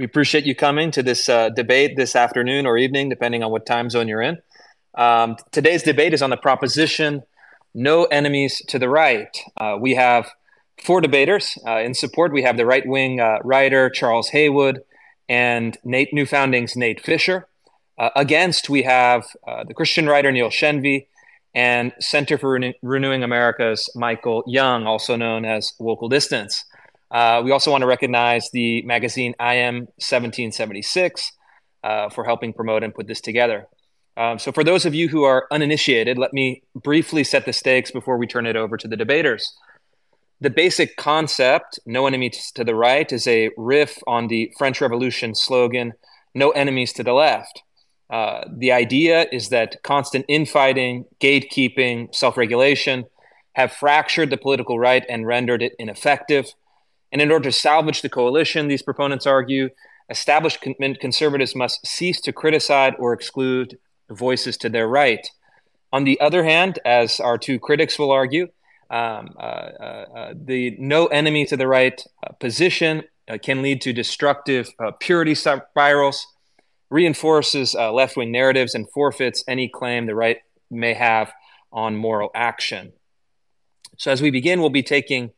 We appreciate you coming to this uh, debate this afternoon or evening, depending on what time zone you're in. Um, today's debate is on the proposition no enemies to the right. Uh, we have four debaters. Uh, in support, we have the right wing uh, writer Charles Haywood and Nate New Founding's Nate Fischer. Uh, against, we have uh, the Christian writer Neil Shenvi and Center for Renew- Renewing America's Michael Young, also known as Wokal Distance. Uh, we also want to recognize the magazine IM 1776 for helping promote and put this together. Um, so, for those of you who are uninitiated, let me briefly set the stakes before we turn it over to the debaters. The basic concept, no enemies to the right, is a riff on the French Revolution slogan, no enemies to the left. Uh, the idea is that constant infighting, gatekeeping, self regulation have fractured the political right and rendered it ineffective. And in order to salvage the coalition, these proponents argue, establishment conservatives must cease to criticize or exclude voices to their right. On the other hand, as our two critics will argue, um, uh, uh, uh the no enemy to the right uh, position uh, can lead to destructive purity spirals, reinforces left wing narratives, and forfeits any claim the right may have on moral action. So, as we begin, we'll be taking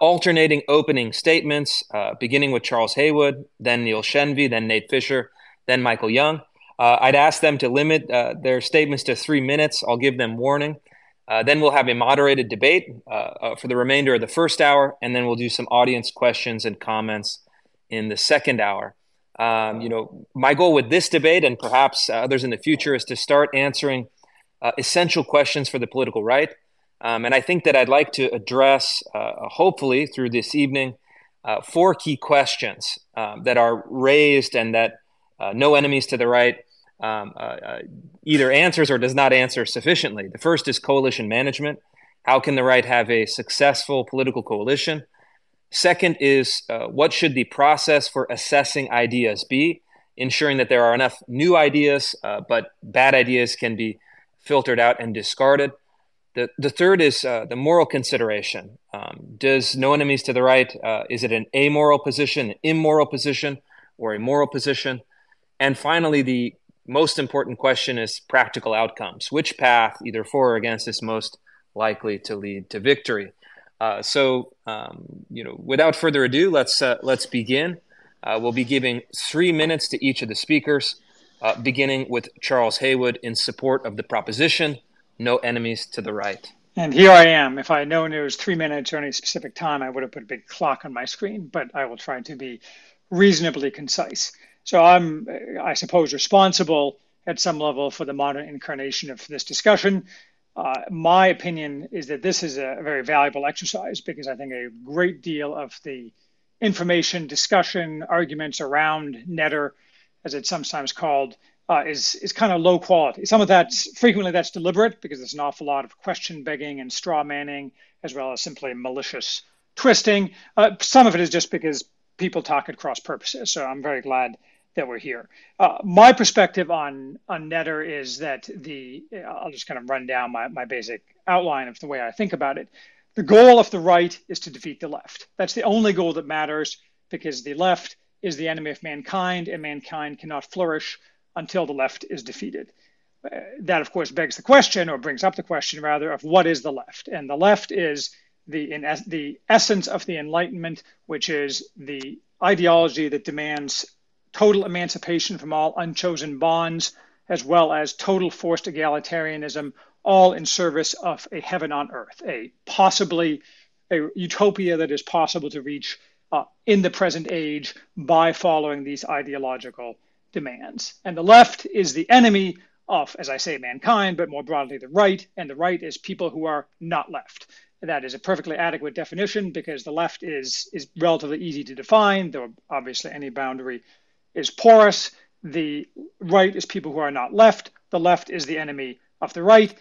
alternating opening statements, beginning with Charles Haywood, then Neil Shenvi, then Nate Fischer, then Michael Young. Uh, I'd ask them to limit uh, their statements to three minutes. I'll give them warning. Uh, then we'll have a moderated debate uh, uh, for the remainder of the first hour, and then we'll do some audience questions and comments in the second hour. Um, you know, my goal with this debate, and perhaps others in the future, is to start answering uh, essential questions for the political right. Um, and I think that I'd like to address, hopefully, through this evening, four key questions um, that are raised and that uh, no enemies to the right um, uh, uh, either answers or does not answer sufficiently. The first is coalition management. How can the right have a successful political coalition? Second is uh, what should the process for assessing ideas be, ensuring that there are enough new ideas, uh, but bad ideas can be filtered out and discarded. The, the third is uh, the moral consideration. Um, does no enemies to the right, uh, is it an amoral position, an immoral position, or a moral position? And finally, the most important question is practical outcomes. Which path, either for or against, is most likely to lead to victory? Uh, so, um, you know, without further ado, let's uh, let's begin. Uh, we'll be giving three minutes to each of the speakers, uh, beginning with Charles Haywood in support of the proposition "No enemies to the right." And here I am. If I had known it was three minutes or any specific time, I would have put a big clock on my screen. But I will try to be reasonably concise. So I'm, I suppose, responsible at some level for the modern incarnation of this discussion. Uh, my opinion is that this is a very valuable exercise because I think a great deal of the information, discussion, arguments around NETR, as it's sometimes called, uh, is is kind of low quality. Some of that's frequently that's deliberate because there's an awful lot of question begging and straw manning, as well as simply malicious twisting. Uh, some of it is just because people talk at cross purposes. So I'm very glad that we're here. Uh, my perspective on on NETR is that the I'll just kind of run down my, my basic outline of the way I think about it. The goal of the right is to defeat the left. That's the only goal that matters because the left is the enemy of mankind, and mankind cannot flourish until the left is defeated. Uh, that, of course, begs the question, or brings up the question rather, of what is the left? And the left is the in the essence of the Enlightenment, which is the ideology that demands total emancipation from all unchosen bonds, as well as total forced egalitarianism, all in service of a heaven on earth, a possibly a utopia that is possible to reach uh, in the present age by following these ideological demands. And the left is the enemy of, as I say, mankind, but more broadly, the right. And the right is people who are not left. That is a perfectly adequate definition because the left is, is relatively easy to define, though obviously any boundary is porous. The right is people who are not left. The left is the enemy of the right,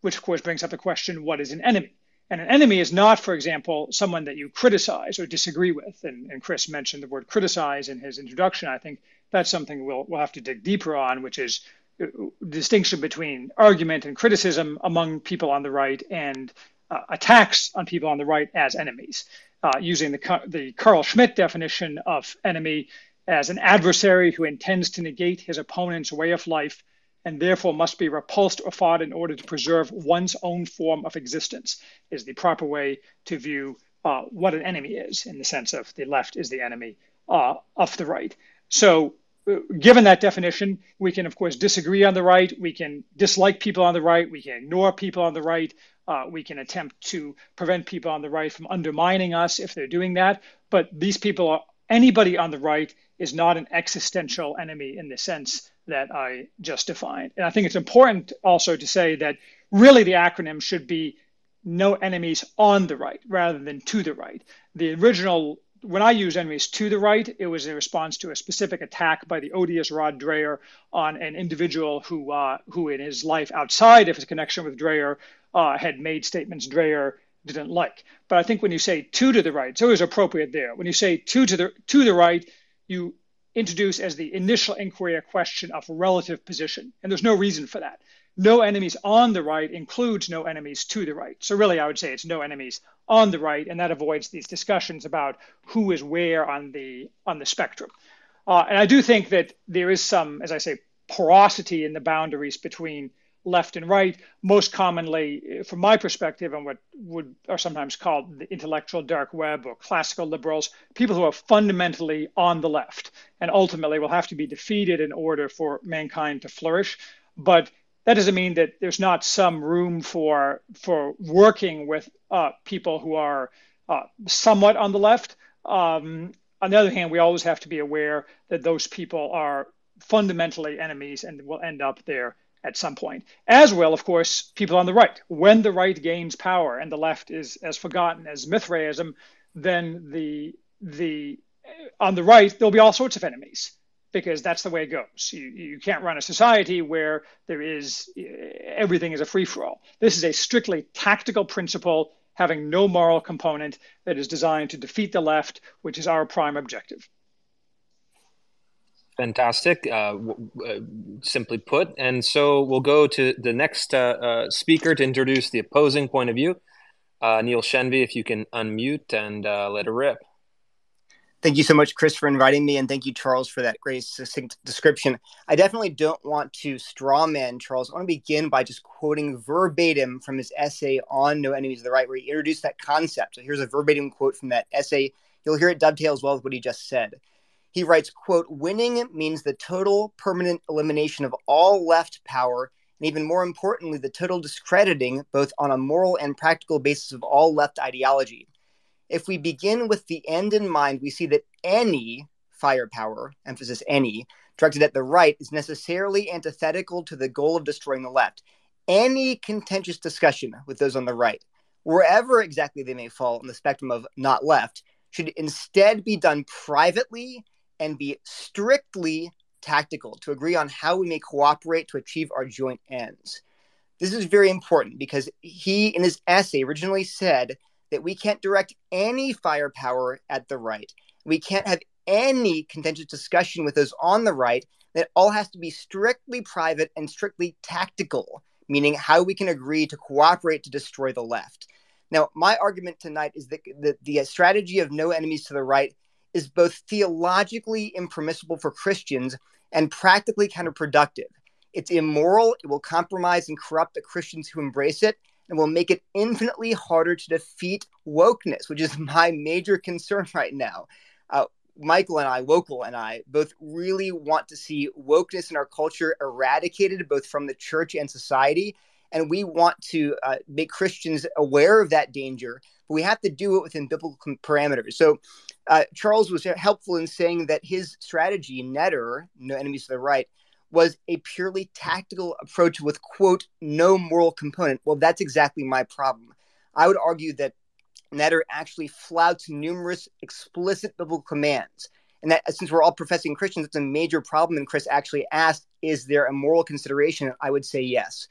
which of course brings up the question what is an enemy? And an enemy is not, for example, someone that you criticize or disagree with. And, and Chris mentioned the word criticize in his introduction. I think that's something we'll, we'll have to dig deeper on, which is uh, distinction between argument and criticism among people on the right and uh, attacks on people on the right as enemies. Uh, using the, the Carl Schmitt definition of enemy, as an adversary who intends to negate his opponent's way of life and therefore must be repulsed or fought in order to preserve one's own form of existence, is the proper way to view uh, what an enemy is, in the sense of the left is the enemy uh, of the right. So, given that definition, we can, of course, disagree on the right. We can dislike people on the right. We can ignore people on the right. Uh, we can attempt to prevent people on the right from undermining us if they're doing that. But these people are anybody on the right is not an existential enemy in the sense that I just defined. And I think it's important also to say that really the acronym should be no enemies on the right rather than to the right. The original, when I use enemies to the right, it was in response to a specific attack by the odious Rod Dreher on an individual who, uh, who in his life outside of his connection with Dreher uh, had made statements Dreher didn't like. But I think when you say to to the right, it's always appropriate there. When you say to to the to the right, you introduce as the initial inquiry a question of relative position, and there's no reason for that. No enemies on the right includes no enemies to the right. So really, I would say it's no enemies on the right, and that avoids these discussions about who is where on the on the spectrum. Uh, and I do think that there is some, as I say, porosity in the boundaries between left and right, most commonly, from my perspective, and what would are sometimes called the intellectual dark web or classical liberals, people who are fundamentally on the left and ultimately will have to be defeated in order for mankind to flourish. But that doesn't mean that there's not some room for for working with uh, people who are uh, somewhat on the left. Um, on the other hand, we always have to be aware that those people are fundamentally enemies and will end up there at some point, as well, of course, people on the right. When the right gains power and the left is as forgotten as Mithraism, then the the on the right there'll be all sorts of enemies because that's the way it goes. You, you can't run a society where there is everything is a free for all. This is a strictly tactical principle having no moral component that is designed to defeat the left, which is our prime objective. Fantastic, uh, uh, simply put. And so we'll go to the next uh, uh, speaker to introduce the opposing point of view. Uh, Neil Shenvi, if you can unmute and uh, let it rip. Thank you so much, Chris, for inviting me, and thank you, Charles, for that great succinct description. I definitely don't want to strawman Charles. I want to begin by just quoting verbatim from his essay on No Enemies of the Right, where he introduced that concept. So here's a verbatim quote from that essay. You'll hear it dovetails well with what he just said. He writes, quote, winning means the total permanent elimination of all left power, and even more importantly, the total discrediting, both on a moral and practical basis, of all left ideology. If we begin with the end in mind, we see that any firepower, emphasis any, directed at the right is necessarily antithetical to the goal of destroying the left. Any contentious discussion with those on the right, wherever exactly they may fall on the spectrum of not left, should instead be done privately and be strictly tactical to agree on how we may cooperate to achieve our joint ends. This is very important because he, in his essay, originally said that we can't direct any firepower at the right. We can't have any contentious discussion with those on the right. That all has to be strictly private and strictly tactical, meaning how we can agree to cooperate to destroy the left. Now, my argument tonight is that the, the strategy of no enemies to the right is both theologically impermissible for Christians and practically counterproductive. It's immoral, it will compromise and corrupt the Christians who embrace it, and will make it infinitely harder to defeat wokeness, which is my major concern right now. Uh, Michael and I, Wokal and I, both really want to see wokeness in our culture eradicated, both from the church and society. And we want to uh, make Christians aware of that danger, but we have to do it within biblical parameters. So uh, Charles was helpful in saying that his strategy, NETR, no enemies to the right, was a purely tactical approach with, quote, no moral component. Well, that's exactly my problem. I would argue that NETR actually flouts numerous explicit biblical commands. And that since we're all professing Christians, it's a major problem. And Chris actually asked, is there a moral consideration? I would say yes.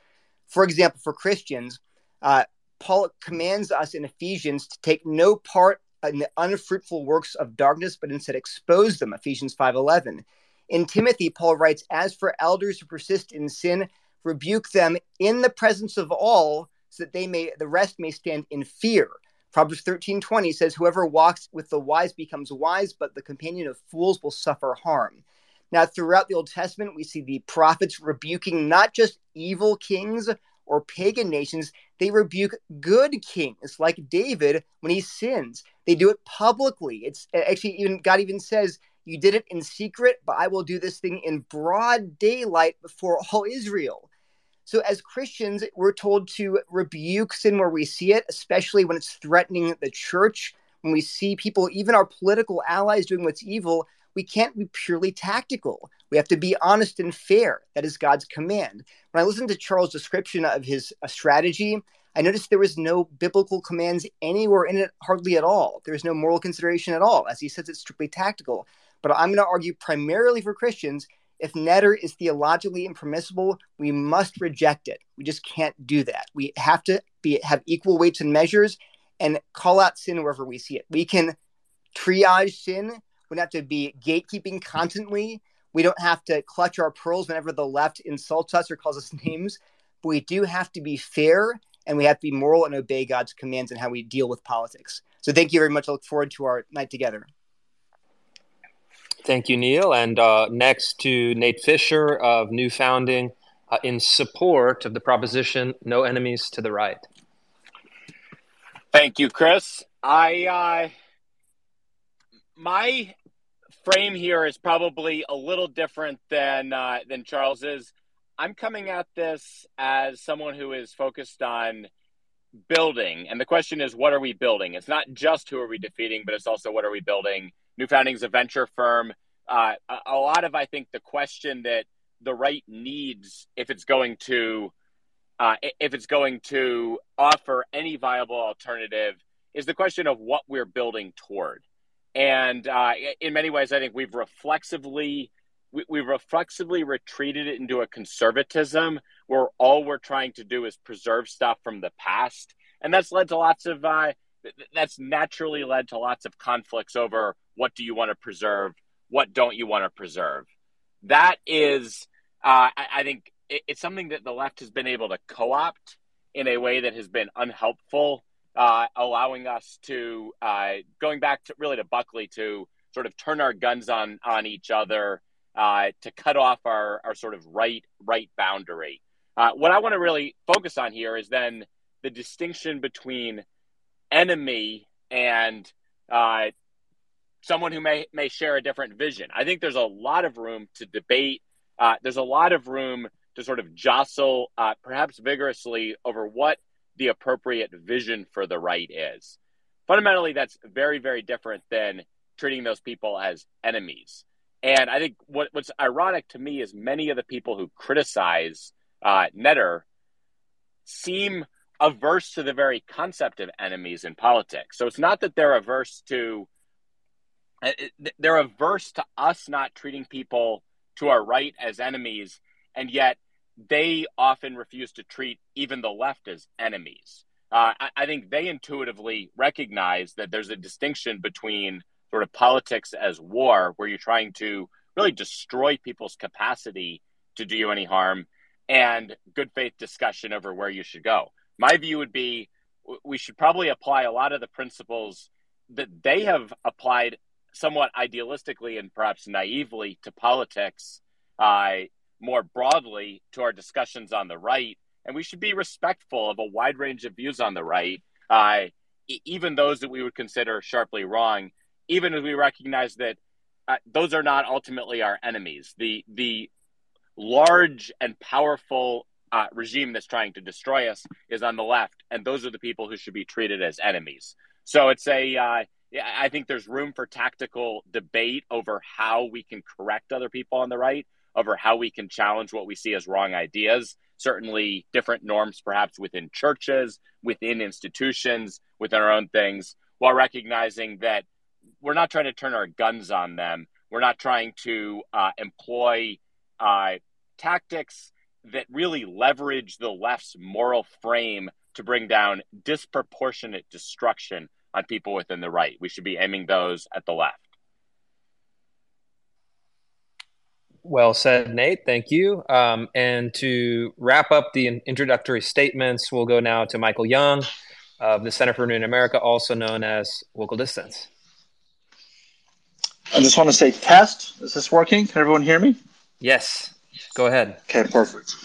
For example, for Christians, uh, Paul commands us in Ephesians to take no part in the unfruitful works of darkness, but instead expose them. Ephesians 5:11. In Timothy, Paul writes, "As for elders who persist in sin, rebuke them in the presence of all, so that they may the rest may stand in fear." Proverbs 13:20 says whoever walks with the wise becomes wise, but the companion of fools will suffer harm. Now, throughout the Old Testament, we see the prophets rebuking not just evil kings or pagan nations, they rebuke good kings like David when he sins. They do it publicly. It's actually even God even says, You did it in secret, but I will do this thing in broad daylight before all Israel. So, as Christians, we're told to rebuke sin where we see it, especially when it's threatening the church. When we see people, even our political allies, doing what's evil, we can't be purely tactical. We have to be honest and fair. That is God's command. When I listened to Charles' description of his uh, strategy, I noticed there was no biblical commands anywhere in it, hardly at all. There is no moral consideration at all. As he says, it's strictly tactical. But I'm going to argue primarily for Christians if NETR is theologically impermissible, we must reject it. We just can't do that. We have to be have equal weights and measures and call out sin wherever we see it. We can triage sin. We don't have to be gatekeeping constantly. We don't have to clutch our pearls whenever the left insults us or calls us names. But we do have to be fair and we have to be moral and obey God's commands in how we deal with politics. So thank you very much. I look forward to our night together. Thank you, Neil. And uh, next to Nate Fischer of New Founding uh, in support of the proposition no enemies to the right. Thank you, Chris. I uh, my frame here is probably a little different than uh, than Charles's. I'm coming at this as someone who is focused on building, and the question is, what are we building? It's not just who are we defeating, but it's also what are we building New Founding is a venture firm. Uh, a, lot of, I think, the question that the right needs if it's going to uh, if it's going to offer any viable alternative is the question of what we're building toward. And uh, in many ways, I think we've reflexively we, we've reflexively retreated it into a conservatism where all we're trying to do is preserve stuff from the past, and that's led to lots of uh, that's naturally led to lots of conflicts over what do you want to preserve, what don't you want to preserve. That is, uh, I, I, think, it, it's something that the left has been able to co-opt in a way that has been unhelpful, uh, allowing us to uh, going back to really to Buckley to sort of turn our guns on on each other uh, to cut off our our sort of right right boundary. Uh, what I want to really focus on here is then the distinction between enemy and uh, someone who may may share a different vision. I think there's a lot of room to debate. Uh, there's a lot of room to sort of jostle, uh, perhaps vigorously, over what the appropriate vision for the right is. Fundamentally, that's very, very different than treating those people as enemies. And I think what, what's ironic to me is many of the people who criticize uh, NETR seem averse to the very concept of enemies in politics. So it's not that they're averse to they're averse to us not treating people to our right as enemies, and yet they often refuse to treat even the left as enemies. Uh, I, I, think they intuitively recognize that there's a distinction between sort of politics as war, where you're trying to really destroy people's capacity to do you any harm, and good faith discussion over where you should go. My view would be we should probably apply a lot of the principles that they have applied somewhat idealistically and perhaps naively to politics uh, more broadly to our discussions on the right. And we should be respectful of a wide range of views on the right, uh, even those that we would consider sharply wrong, even as we recognize that uh, those are not ultimately our enemies. The, the large and powerful uh, regime that's trying to destroy us is on the left, and those are the people who should be treated as enemies. So it's a uh, I think there's room for tactical debate over how we can correct other people on the right, over how we can challenge what we see as wrong ideas. Certainly, different norms, perhaps within churches, within institutions, within our own things, while recognizing that we're not trying to turn our guns on them. We're not trying to uh, employ uh, tactics that really leverage the left's moral frame to bring down disproportionate destruction on people within the right. We should be aiming those at the left. Well said, Nate. Thank you. Um, and to wrap up the introductory statements, we'll go now to Michael Young of the Center for New America, also known as Wokal Distance. I just want to say test. Is this working? Can everyone hear me? Yes. Go ahead. Okay, perfect.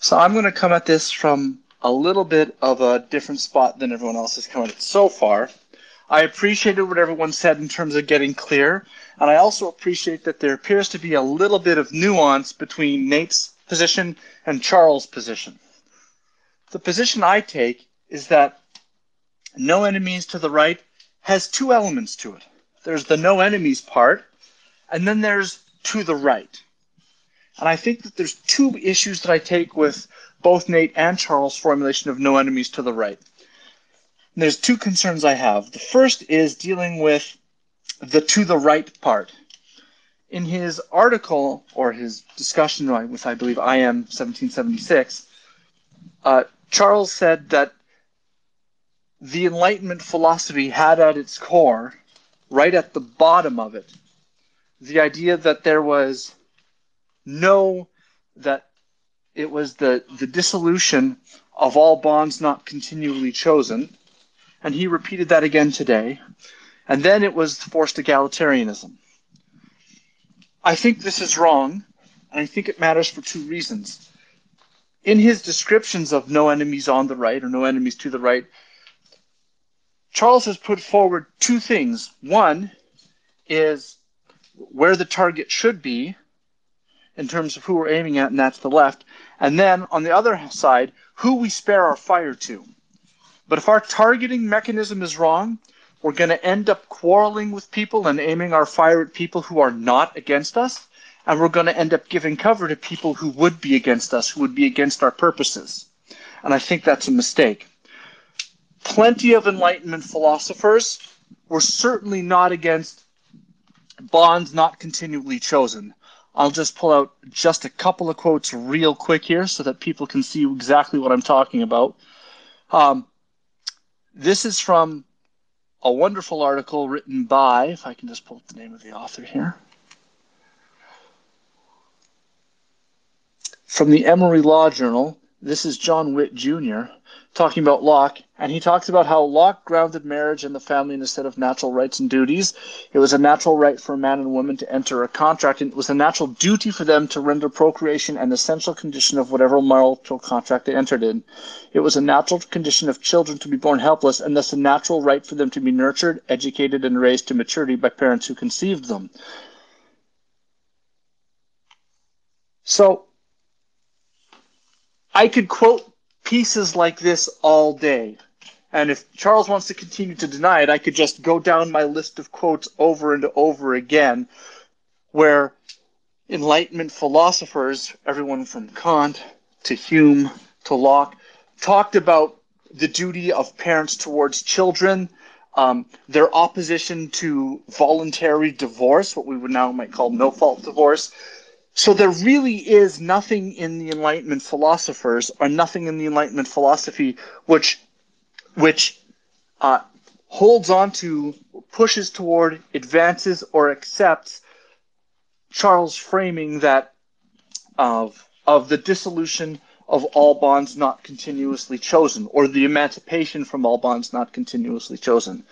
So I'm going to come at this from a little bit of a different spot than everyone else has come at so far. I appreciated what everyone said in terms of getting clear, and I also appreciate that there appears to be a little bit of nuance between Nate's position and Charles' position. The position I take is that no enemies to the right has two elements to it. There's the no enemies part, and then there's to the right. And I think that there's two issues that I take with both Nate and Charles' formulation of no enemies to the right. And there's two concerns I have. The first is dealing with the to the right part. In his article or his discussion with, I believe, IM 1776, uh, Charles said that the Enlightenment philosophy had at its core, right at the bottom of it, the idea that there was no, that it was the, the dissolution of all bonds not continually chosen. And he repeated that again today. And then it was forced egalitarianism. I think this is wrong, and I think it matters for two reasons. In his descriptions of no enemies on the right or no enemies to the right, Charles has put forward two things. One is where the target should be, in terms of who we're aiming at, and that's the left. And then on the other side, who we spare our fire to. But if our targeting mechanism is wrong, we're going to end up quarreling with people and aiming our fire at people who are not against us. And we're going to end up giving cover to people who would be against us, who would be against our purposes. And I think that's a mistake. Plenty of Enlightenment philosophers were certainly not against bonds not continually chosen. I'll just pull out just a couple of quotes real quick here so that people can see exactly what I'm talking about. Um, this is from a wonderful article written by, if I can just pull up the name of the author here, from the Emory Law Journal. This is John Witte Jr talking about Locke, and he talks about how Locke grounded marriage and the family in a set of natural rights and duties. It was a natural right for a man and woman to enter a contract, and it was a natural duty for them to render procreation an essential condition of whatever marital contract they entered in. It was a natural condition of children to be born helpless, and thus a natural right for them to be nurtured, educated, and raised to maturity by parents who conceived them. So, I could quote pieces like this all day. And if Charles wants to continue to deny it, I could just go down my list of quotes over and over again, where Enlightenment philosophers, everyone from Kant to Hume to Locke, talked about the duty of parents towards children, um, their opposition to voluntary divorce, what we would now might call no fault divorce, so there really is nothing in the Enlightenment philosophers or nothing in the Enlightenment philosophy which which uh, holds on to, pushes toward, advances, or accepts Charles' framing that of of the dissolution of all bonds not continuously chosen, or the emancipation from all bonds not continuously chosen.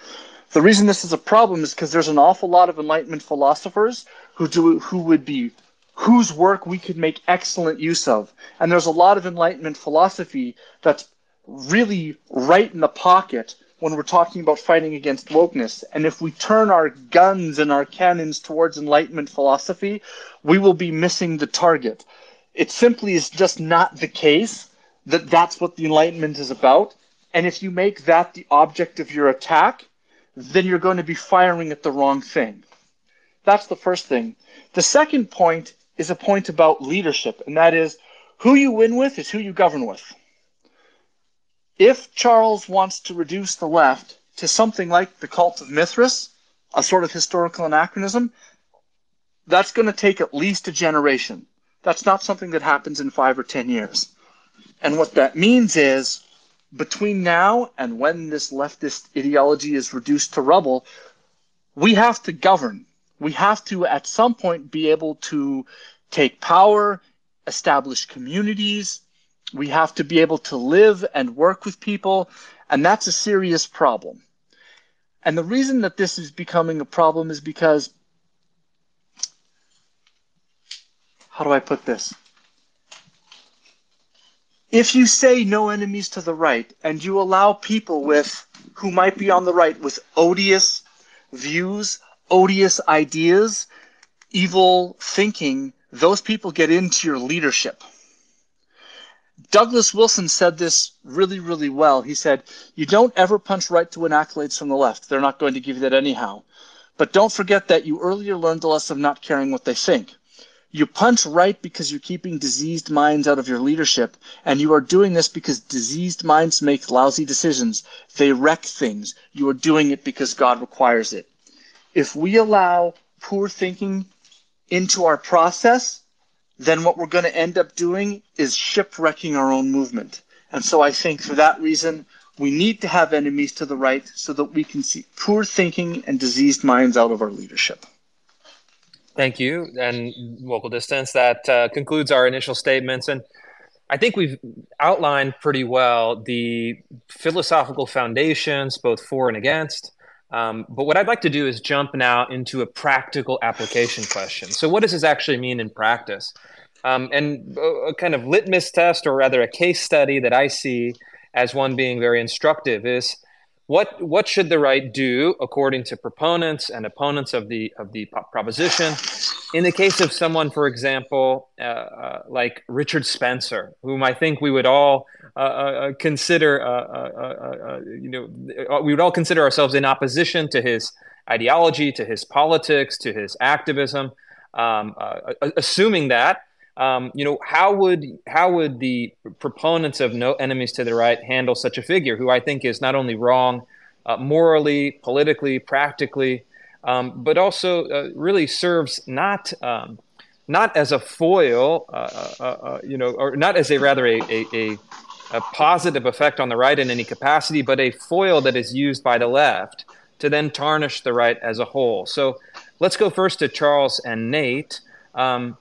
The reason this is a problem is because there's an awful lot of Enlightenment philosophers who do who would be whose work we could make excellent use of. And there's a lot of Enlightenment philosophy that's really right in the pocket when we're talking about fighting against wokeness. And if we turn our guns and our cannons towards Enlightenment philosophy, we will be missing the target. It simply is just not the case that that's what the Enlightenment is about. And if you make that the object of your attack, then you're going to be firing at the wrong thing. That's the first thing. The second point is a point about leadership, and that is who you win with is who you govern with. If Charles wants to reduce the left to something like the cult of Mithras, a sort of historical anachronism, that's going to take at least a generation. That's not something that happens in five or ten years. And what that means is between now and when this leftist ideology is reduced to rubble, we have to govern we have to at some point be able to take power, establish communities. We have to be able to live and work with people. And that's a serious problem. And the reason that this is becoming a problem is because, how do I put this? If you say no enemies to the right and you allow people with who might be on the right with odious views, odious ideas, evil thinking, those people get into your leadership. Douglas Wilson said this really, really well. He said, You don't ever punch right to win accolades from the left. They're not going to give you that anyhow. But don't forget that you earlier learned the lesson of not caring what they think. You punch right because you're keeping diseased minds out of your leadership, and you are doing this because diseased minds make lousy decisions. They wreck things. You are doing it because God requires it. If we allow poor thinking into our process, then what we're going to end up doing is shipwrecking our own movement. And so I think for that reason, we need to have enemies to the right so that we can see poor thinking and diseased minds out of our leadership. Thank you. And Wokal Distance, that uh, concludes our initial statements. And I think we've outlined pretty well the philosophical foundations, both for and against. Um, but what I'd like to do is jump now into a practical application question. So, what does this actually mean in practice? Um, and a kind of litmus test, or rather a case study that I see as one being very instructive, is what what should the right do according to proponents and opponents of the of the proposition? In the case of someone for example uh, uh, like richard spencer whom i think we would all uh, uh, uh consider uh, you know we would all consider ourselves in opposition to his ideology to his politics to his activism. Um, assuming that um, you know, how would how would the proponents of no enemies to the right handle such a figure, who I think is not only wrong uh, morally, politically, practically, um, but also uh, really serves not um, not as a foil, uh, uh, uh, you know, or not as a rather a, a, a, a positive effect on the right in any capacity, but a foil that is used by the left to then tarnish the right as a whole. So let's go first to Charles and Nate. Um,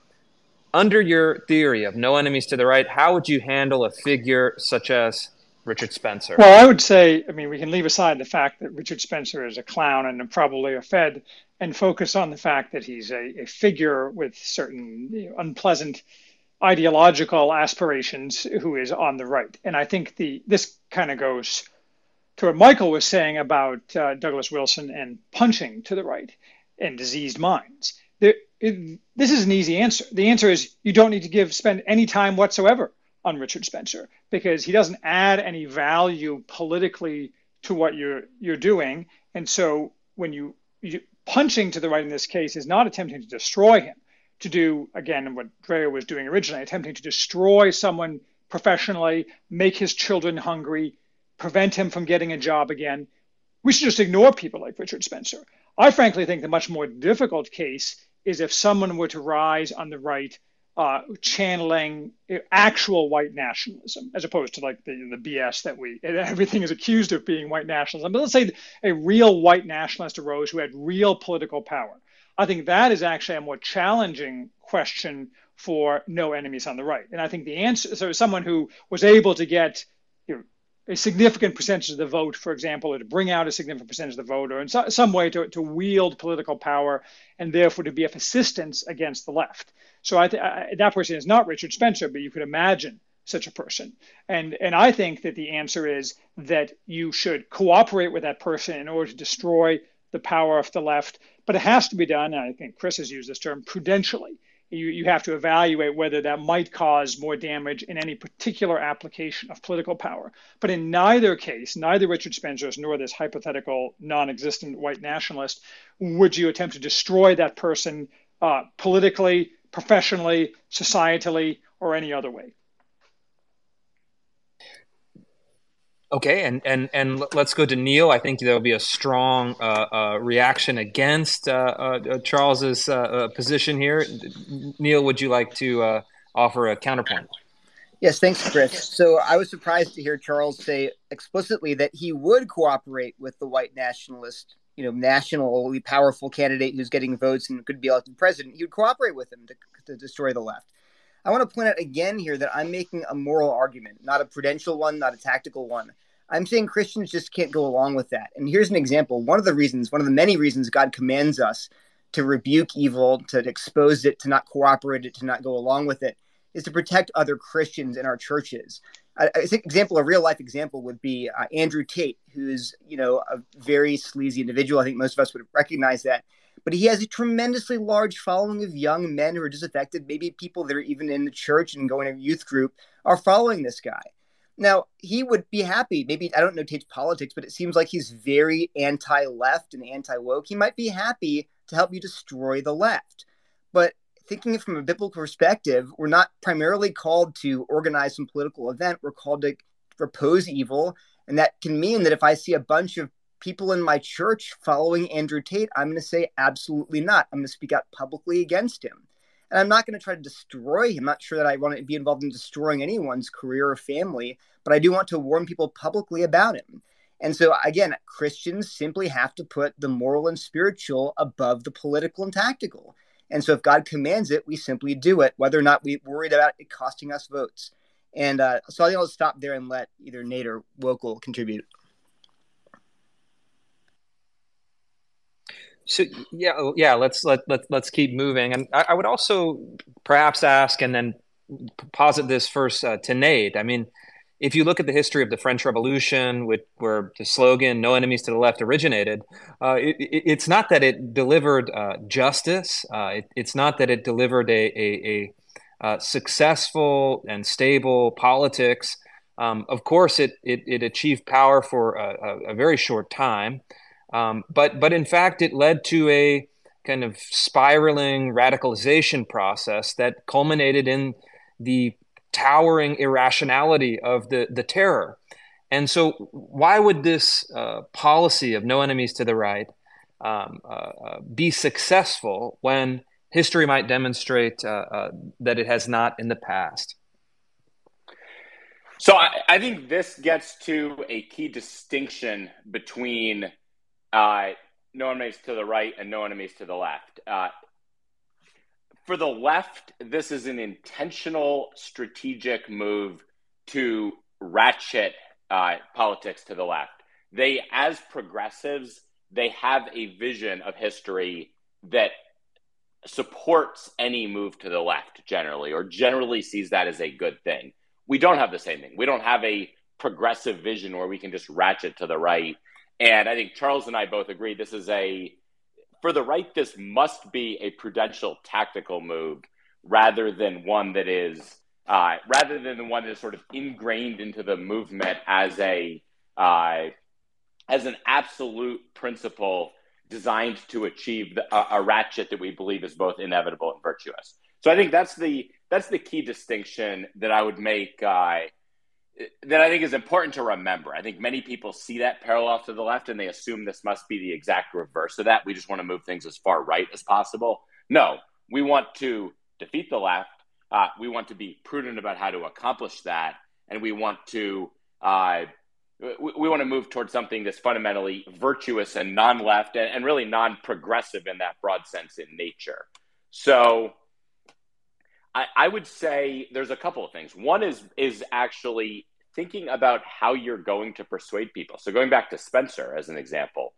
under your theory of no enemies to the right, how would you handle a figure such as Richard Spencer? Well, I would say, I mean, we can leave aside the fact that Richard Spencer is a clown and probably a Fed and focus on the fact that he's a, a figure with certain unpleasant ideological aspirations who is on the right. And I think the this kind of goes to what Michael was saying about uh, Douglas Wilson and punching to the right and diseased minds. It, this is an easy answer. The answer is you don't need to give spend any time whatsoever on Richard Spencer because he doesn't add any value politically to what you're you're doing. And so when you, you punching to the right in this case is not attempting to destroy him, to do again what Dreher was doing originally, attempting to destroy someone professionally, make his children hungry, prevent him from getting a job again. We should just ignore people like Richard Spencer. I frankly think the much more difficult case is if someone were to rise on the right, uh, channeling actual white nationalism, as opposed to like the, the BS that we everything is accused of being white nationalism. But let's say a real white nationalist arose who had real political power. I think that is actually a more challenging question for no enemies on the right. And I think the answer, so someone who was able to get a significant percentage of the vote, for example, or to bring out a significant percentage of the vote, or in so, some way to, to wield political power and therefore to be of assistance against the left. So I th- I, that person is not Richard Spencer, but you could imagine such a person. And and I think that the answer is that you should cooperate with that person in order to destroy the power of the left. But it has to be done, and I think Chris has used this term prudentially you, you have to evaluate whether that might cause more damage in any particular application of political power. But in neither case, neither Richard Spencer's nor this hypothetical non existent white nationalist would you attempt to destroy that person uh, politically, professionally, societally, or any other way. Okay, and and and let's go to Neil. I think there will be a strong uh, uh, reaction against uh, uh Charles's uh, uh, position here. Neil, would you like to offer a counterpoint? Yes, thanks, Chris. So I was surprised to hear Charles say explicitly that he would cooperate with the white nationalist, you know, nationally powerful candidate who's getting votes and could be elected president. He would cooperate with him to, to destroy the left. I want to point out again here that I'm making a moral argument, not a prudential one, not a tactical one. I'm saying Christians just can't go along with that. And here's an example. One of the reasons, one of the many reasons God commands us to rebuke evil, to expose it, to not cooperate it, to not go along with it, is to protect other Christians in our churches. Think example, a real life example would be uh, Andrew Tate, who's you know a very sleazy individual. I think most of us would recognize that. But he has a tremendously large following of young men who are disaffected. Maybe people that are even in the church and going to a youth group are following this guy. Now, he would be happy. Maybe, I don't know Tate's politics, but it seems like he's very anti left and anti woke. He might be happy to help you destroy the left. But thinking from a biblical perspective, we're not primarily called to organize some political event. We're called to repose evil. And that can mean that if I see a bunch of people in my church following Andrew Tate, I'm going to say absolutely not. I'm going to speak out publicly against him. And I'm not going to try to destroy him. I'm not sure that I want to be involved in destroying anyone's career or family, but I do want to warn people publicly about him. And so, again, Christians simply have to put the moral and spiritual above the political and tactical. And so, if God commands it, we simply do it, whether or not we're worried about it costing us votes. And uh, so, I think I'll stop there and let either Nate or Wokal contribute. So yeah, oh, yeah. Let's let let let's keep moving. And I, I would also perhaps ask and then posit this first uh, to Nate. I mean, if you look at the history of the French Revolution, with, where the slogan "No enemies to the left" originated, uh, it, it, it's not that it delivered uh, justice. Uh, it, it's not that it delivered a, a, a uh, successful and stable politics. Um, of course, it, it, achieved power for a, a very short time. Um, but but in fact, it led to a kind of spiraling radicalization process that culminated in the towering irrationality of the the terror. And so, why would this uh, policy of no enemies to the right um, uh, uh, be successful when history might demonstrate uh, uh, that it has not in the past? So, I, I think this gets to a key distinction between uh, no enemies to the right and no enemies to the left. Uh, for the left, this is an intentional strategic move to ratchet uh, politics to the left. They, as progressives, they have a vision of history that supports any move to the left generally, or generally sees that as a good thing. We don't have the same thing. We don't have a progressive vision where we can just ratchet to the right and I think Charles and I both agree this is a, for the right, this must be a prudential tactical move rather than one that is, uh, rather than the one that is sort of ingrained into the movement as a, uh, as an absolute principle designed to achieve the, a, a ratchet that we believe is both inevitable and virtuous. So I think that's the that's the key distinction that I would make uh, that I think is important to remember. I think many people see that parallel to the left and they assume this must be the exact reverse of that. We just want to move things as far right as possible. No, we want to defeat the left. Uh, we want to be prudent about how to accomplish that. And we want to. Uh, we, we, want to move towards something that's fundamentally virtuous and non-left and, and really non-progressive in that broad sense in nature. So, I, I, would say there's a couple of things. One is is actually thinking about how you're going to persuade people. So going back to Spencer as an example,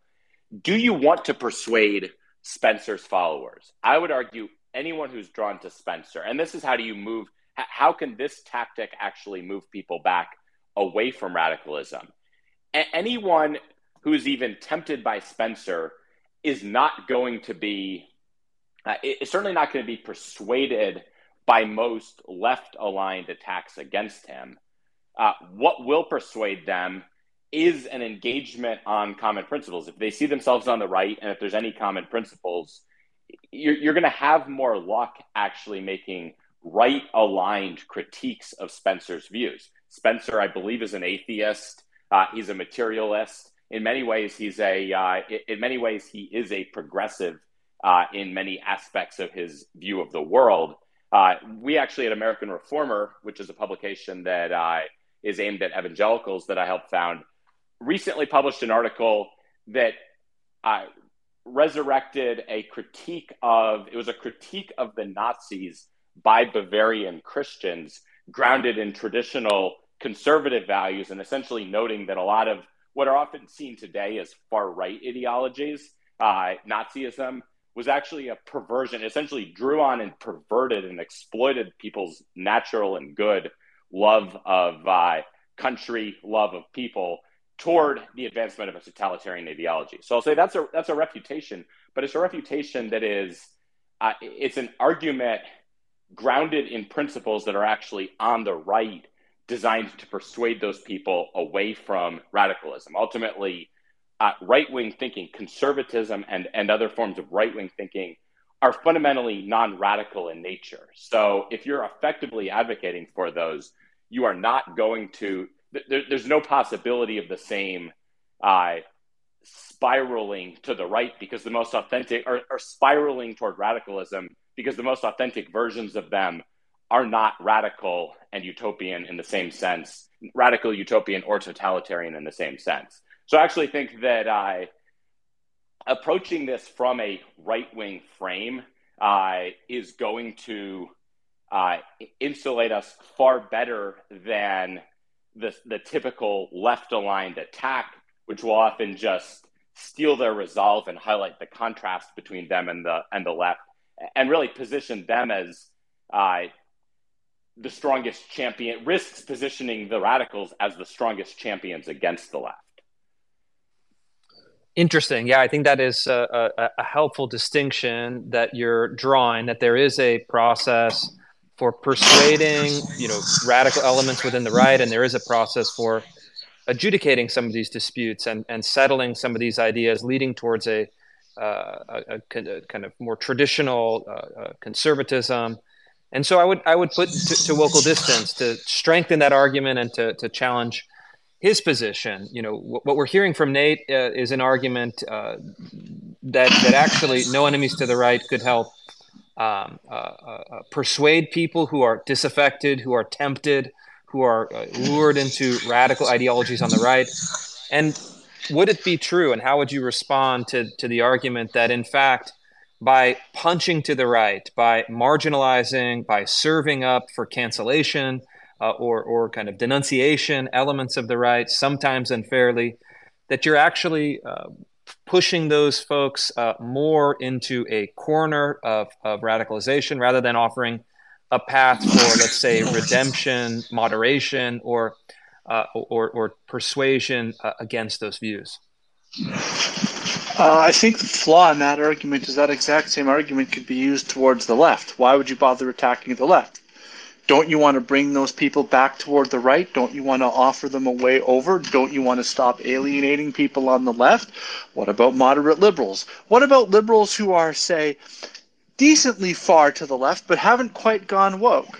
do you want to persuade Spencer's followers? I would argue anyone who's drawn to Spencer, and this is how do you move? How can this tactic actually move people back away from radicalism? A- anyone who's even tempted by Spencer is not going to be, uh, it's certainly not going to be persuaded by most left aligned attacks against him. Uh, what will persuade them is an engagement on common principles. If they see themselves on the right, and if there's any common principles, you're, you're going to have more luck actually making right aligned critiques of Spencer's views. Spencer, I believe, is an atheist. Uh, he's a materialist. In many ways, he's a. Uh, in many ways, he is a progressive uh, in many aspects of his view of the world. Uh, we actually at American Reformer, which is a publication that uh, is aimed at evangelicals that I helped found, recently published an article that uh, resurrected a critique of it was a critique of the Nazis by Bavarian Christians, grounded in traditional conservative values and essentially noting that a lot of what are often seen today as far right ideologies, uh, Nazism, was actually a perversion, essentially drew on and perverted and exploited people's natural and good love of uh, country, love of people toward the advancement of a totalitarian ideology. So I'll say that's a that's a refutation, but it's a refutation that is uh, it's an argument grounded in principles that are actually on the right, designed to persuade those people away from radicalism. Ultimately, uh, right wing thinking, conservatism, and, and other forms of right wing thinking are fundamentally non radical in nature. So if you're effectively advocating for those, you are not going to, there, there's no possibility of the same uh, spiraling to the right because the most authentic, are, or spiraling toward radicalism because the most authentic versions of them are not radical and utopian in the same sense, radical, utopian, or totalitarian in the same sense. So I actually think that uh, approaching this from a right wing frame uh, is going to uh, insulate us far better than the, the typical left aligned attack, which will often just steal their resolve and highlight the contrast between them and the and the left, and really position them as uh, the strongest champion. Risks positioning the radicals as the strongest champions against the left. Interesting. Yeah, I think that is a, a, a, helpful distinction that you're drawing. That there is a process for persuading, you know, radical elements within the right, and there is a process for adjudicating some of these disputes and, and settling some of these ideas, leading towards a, uh, a, kind of more traditional uh, uh, conservatism. And so I would I would put to, to Wokal Distance to strengthen that argument and to to challenge his position. You know, what we're hearing from Nate uh, is an argument uh, that that actually no enemies to the right could help um, uh, uh, uh persuade people who are disaffected, who are tempted, who are uh, lured into radical ideologies on the right. And would it be true, and how would you respond to to the argument that in fact? By punching to the right, by marginalizing, by serving up for cancellation, uh, or or kind of denunciation elements of the right, sometimes unfairly, that you're actually uh, pushing those folks uh, more into a corner of, of radicalization rather than offering a path for, let's say, redemption, moderation, or uh, or, or persuasion uh, against those views. Uh, I think the flaw in that argument is that exact same argument could be used towards the left. Why would you bother attacking the left? Don't you want to bring those people back toward the right? Don't you want to offer them a way over? Don't you want to stop alienating people on the left? What about moderate liberals? What about liberals who are, say, decently far to the left but haven't quite gone woke?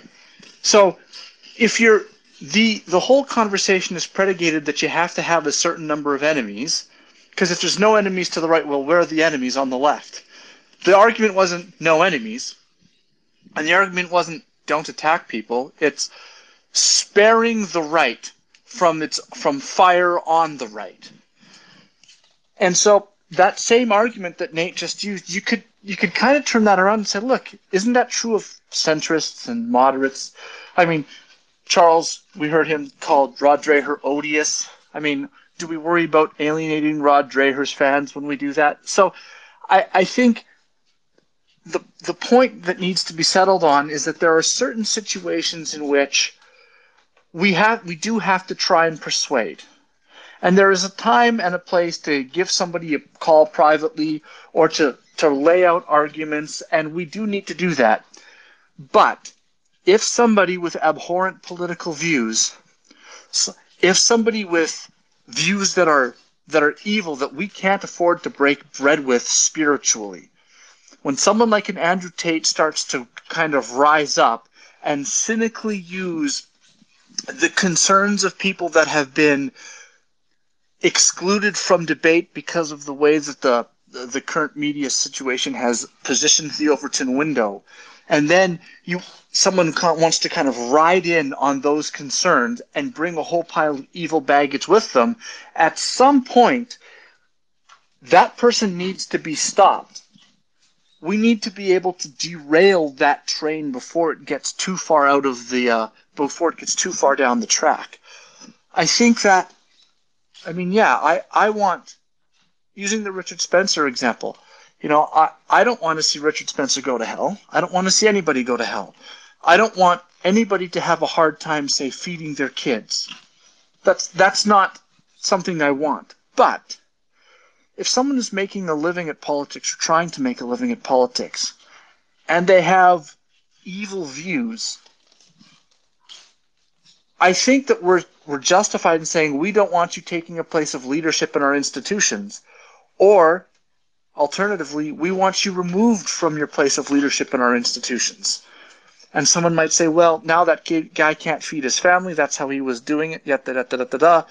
So if you're the the whole conversation is predicated that you have to have a certain number of enemies because if there's no enemies to the right well where are the enemies on the left the argument wasn't no enemies and the argument wasn't don't attack people. It's sparing the right from its from fire on the right. And so that same argument that Nate just used, you could you could kind of turn that around and say, look, isn't that true of centrists and moderates? I mean, Charles, we heard him call Rod Dreher odious. I mean, do we worry about alienating Rod Dreher's fans when we do that? So I, I think the the point that needs to be settled on is that there are certain situations in which we have we do have to try and persuade. And there is a time and a place to give somebody a call privately or to, to lay out arguments, and we do need to do that. But if somebody with abhorrent political views, if somebody with views that are that are evil that we can't afford to break bread with spiritually, when someone like an Andrew Tate starts to kind of rise up and cynically use the concerns of people that have been excluded from debate because of the way that the the current media situation has positioned the Overton window, and then you someone wants to kind of ride in on those concerns and bring a whole pile of evil baggage with them. At some point, that person needs to be stopped we need to be able to derail that train before it gets too far out of the uh, before it gets too far down the track. I think that, I mean, yeah, I, I want, using the Richard Spencer example, you know, I, I don't want to see Richard Spencer go to hell. I don't want to see anybody go to hell. I don't want anybody to have a hard time, say, feeding their kids. That's that's not something I want. But if someone is making a living at politics or trying to make a living at politics, and they have evil views, I think that we're we're justified in saying we don't want you taking a place of leadership in our institutions, or alternatively, we want you removed from your place of leadership in our institutions. And someone might say, well, now that guy can't feed his family. That's how he was doing it. Yet, da, da, da, da, da.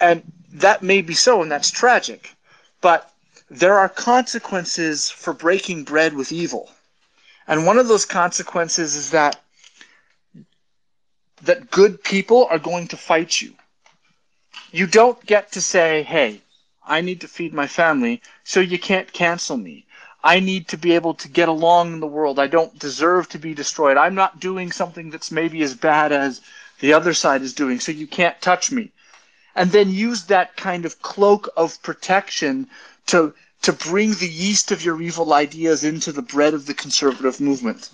And that may be so, and that's tragic. But there are consequences for breaking bread with evil. And one of those consequences is that that good people are going to fight you. You don't get to say, "Hey, I need to feed my family, so you can't cancel me." I need to be able to get along in the world. I don't deserve to be destroyed. I'm not doing something that's maybe as bad as the other side is doing, so you can't touch me. And then use that kind of cloak of protection to to bring the yeast of your evil ideas into the bread of the conservative movement.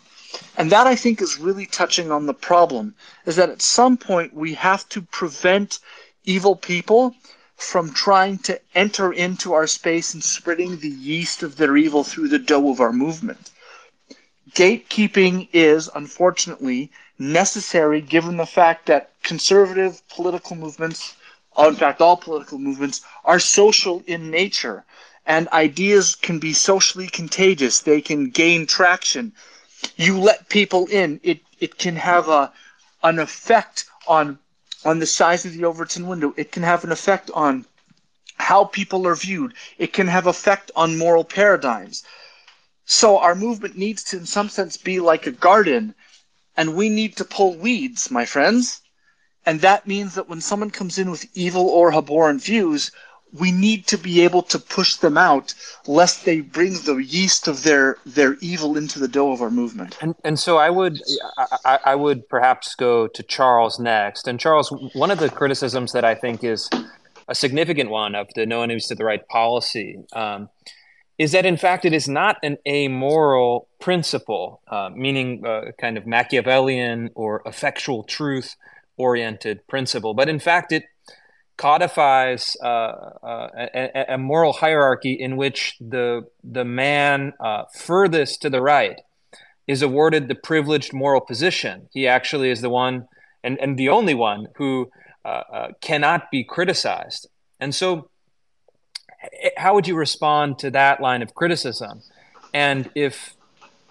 And that I think is really touching on the problem is that at some point we have to prevent evil people from trying to enter into our space and spreading the yeast of their evil through the dough of our movement. Gatekeeping is, unfortunately, necessary given the fact that conservative political movements, in fact, all political movements, are social in nature. And ideas can be socially contagious. They can gain traction. You let people in, it, it can have a, an effect on on the size of the Overton window. It can have an effect on how people are viewed. It can have effect on moral paradigms. So our movement needs to, in some sense, be like a garden, and we need to pull weeds, my friends. And that means that when someone comes in with evil or abhorrent views, we need to be able to push them out lest they bring the yeast of their their evil into the dough of our movement. And and so i would I, I, would perhaps go to charles next. And charles one of the criticisms that i think is a significant one of the no enemies to the right policy um, is that in fact it is not an amoral principle uh, meaning uh, kind of machiavellian or effectual truth oriented principle but in fact it codifies uh, uh, a, a, moral hierarchy in which the the man uh, furthest to the right is awarded the privileged moral position. He actually is the one and, and the only one who uh, uh, cannot be criticized. And so, how would you respond to that line of criticism? And if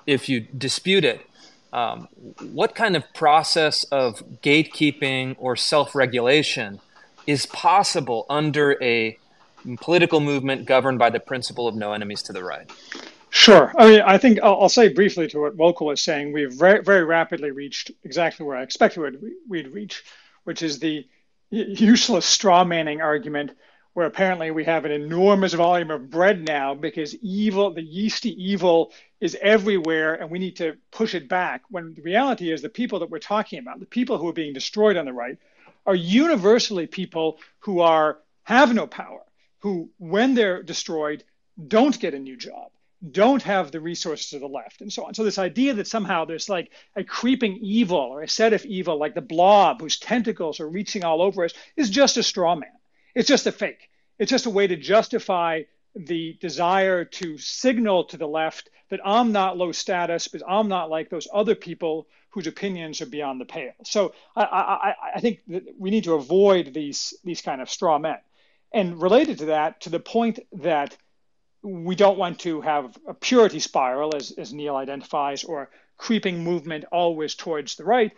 if you dispute it, um, what kind of process of gatekeeping or self regulation? is possible under a political movement governed by the principle of no enemies to the right? Sure. I mean, I think I'll, I'll say briefly to what Wokal was saying. We've very, very rapidly reached exactly where I expected we'd, we'd reach, which is the useless straw manning argument, where apparently we have an enormous volume of bread now because evil, the yeasty evil, is everywhere, and we need to push it back. When the reality is, the people that we're talking about, the people who are being destroyed on the right, are universally people who are have no power, who, when they're destroyed, don't get a new job, don't have the resources of the left, and so on. So this idea that somehow there's like a creeping evil or a set of evil, like the blob whose tentacles are reaching all over us, is just a straw man. It's just a fake. It's just a way to justify the desire to signal to the left that I'm not low status because I'm not like those other people whose opinions are beyond the pale. So I, I, I think that we need to avoid these these kind of straw men. And related to that, to the point that we don't want to have a purity spiral, as, as Neil identifies, or creeping movement always towards the right,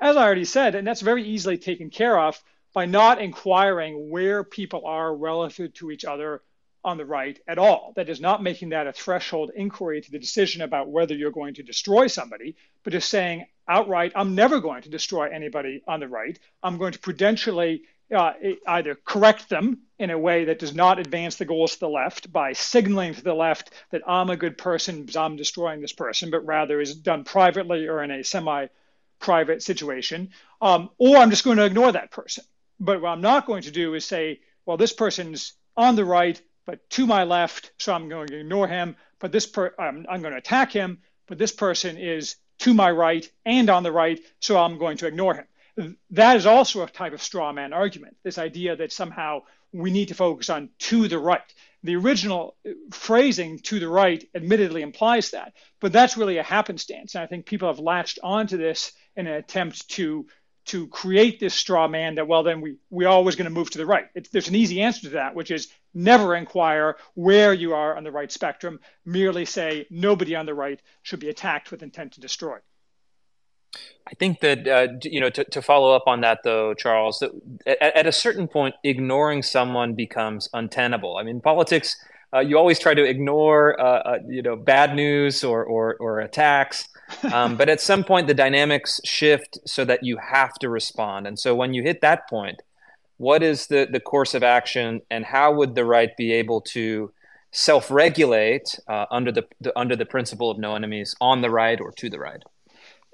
as I already said, and that's very easily taken care of by not inquiring where people are relative to each other on the right at all. That is not making that a threshold inquiry to the decision about whether you're going to destroy somebody, but just saying outright, I'm never going to destroy anybody on the right. I'm going to prudentially uh, either correct them in a way that does not advance the goals of the left by signaling to the left that I'm a good person because I'm destroying this person, but rather is done privately or in a semi private situation, um, or I'm just going to ignore that person But what I'm not going to do is say, well, this person's on the right, but to my left, so I'm going to ignore him. But this per- I'm, I'm going to attack him, but this person is to my right and on the right, so I'm going to ignore him. That is also a type of straw man argument. This idea that somehow we need to focus on to the right. The original uh, phrasing to the right admittedly implies that, but that's really a happenstance. And I think people have latched onto this in an attempt to to create this straw man that well then we we're always going to move to the right. There's an easy answer to that, which is never inquire where you are on the right spectrum. Merely say nobody on the right should be attacked with intent to destroy. I think that uh, you know to, to follow up on that though, Charles. At, at, a certain point, ignoring someone becomes untenable. I mean, politics. Uh, you always try to ignore uh, uh you know bad news or or, or attacks, um, but at some point the dynamics shift so that you have to respond. And so when you hit that point, what is the the course of action, and how would the right be able to self-regulate uh, under the, the under the principle of no enemies on the right or to the right?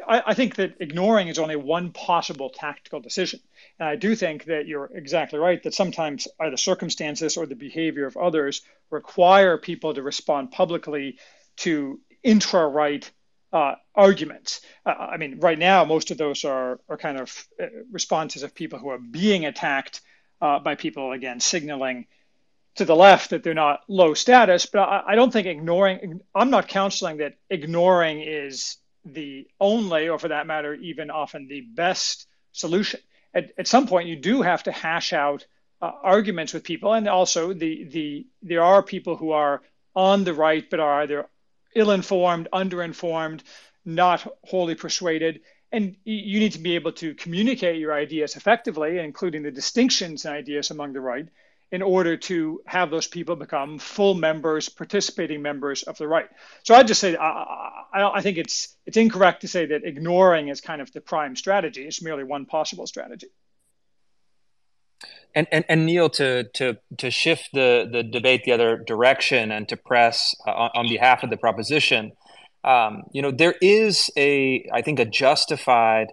I, I, think that ignoring is only one possible tactical decision. And I do think that you're exactly right that sometimes either circumstances or the behavior of others require people to respond publicly to intra right uh, arguments. Uh, I mean, right now, most of those are, are kind of uh, responses of people who are being attacked uh, by people, again, signaling to the left that they're not low status. But I, I don't think ignoring, I'm not counseling that ignoring is the only, or for that matter, even often the best solution. At, at some point, you do have to hash out uh, arguments with people, and also the the there are people who are on the right but are either ill-informed, underinformed, not wholly persuaded, and you need to be able to communicate your ideas effectively, including the distinctions and ideas among the right, in order to have those people become full members, participating members of the right. So I'd just say I, I, I, think it's it's incorrect to say that ignoring is kind of the prime strategy. It's merely one possible strategy. And and, and Neil, to to to shift the the debate the other direction and to press uh, on, on, behalf of the proposition, um, you know, there is a I think a justified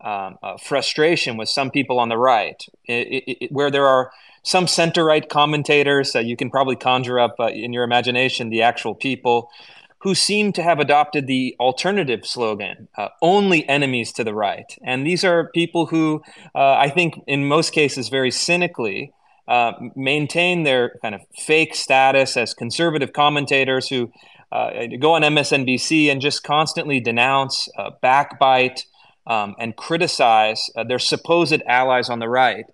um, uh, frustration with some people on the right, it, it, it, where there are some center right commentators. Uh, you can probably conjure up uh, in your imagination the actual people who seem to have adopted the alternative slogan, uh, only enemies to the right. And these are people who, uh, I think, in most cases, very cynically, uh, maintain their kind of fake status as conservative commentators who uh, go on MSNBC and just constantly denounce, backbite, um, and criticize their supposed allies on the right.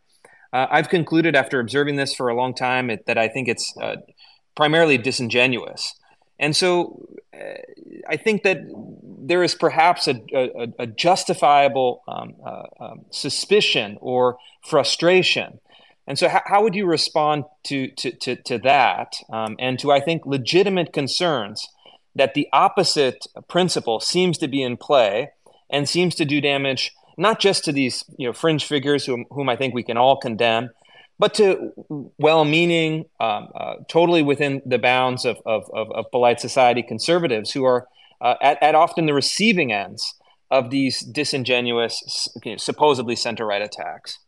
Uh, I've concluded after observing this for a long time it, that I think it's uh, primarily disingenuous. And so uh, I think that there is perhaps a, a, a justifiable um, uh, um, suspicion or frustration. And so, how, how would you respond to, to, to, to that um, and to, I think, legitimate concerns that the opposite principle seems to be in play and seems to do damage not just to these you know fringe figures whom, whom I think we can all condemn, but to well-meaning, um, uh, totally within the bounds of, of, of, of, polite society conservatives who are uh, at, at often the receiving ends of these disingenuous, you know, supposedly center-right attacks.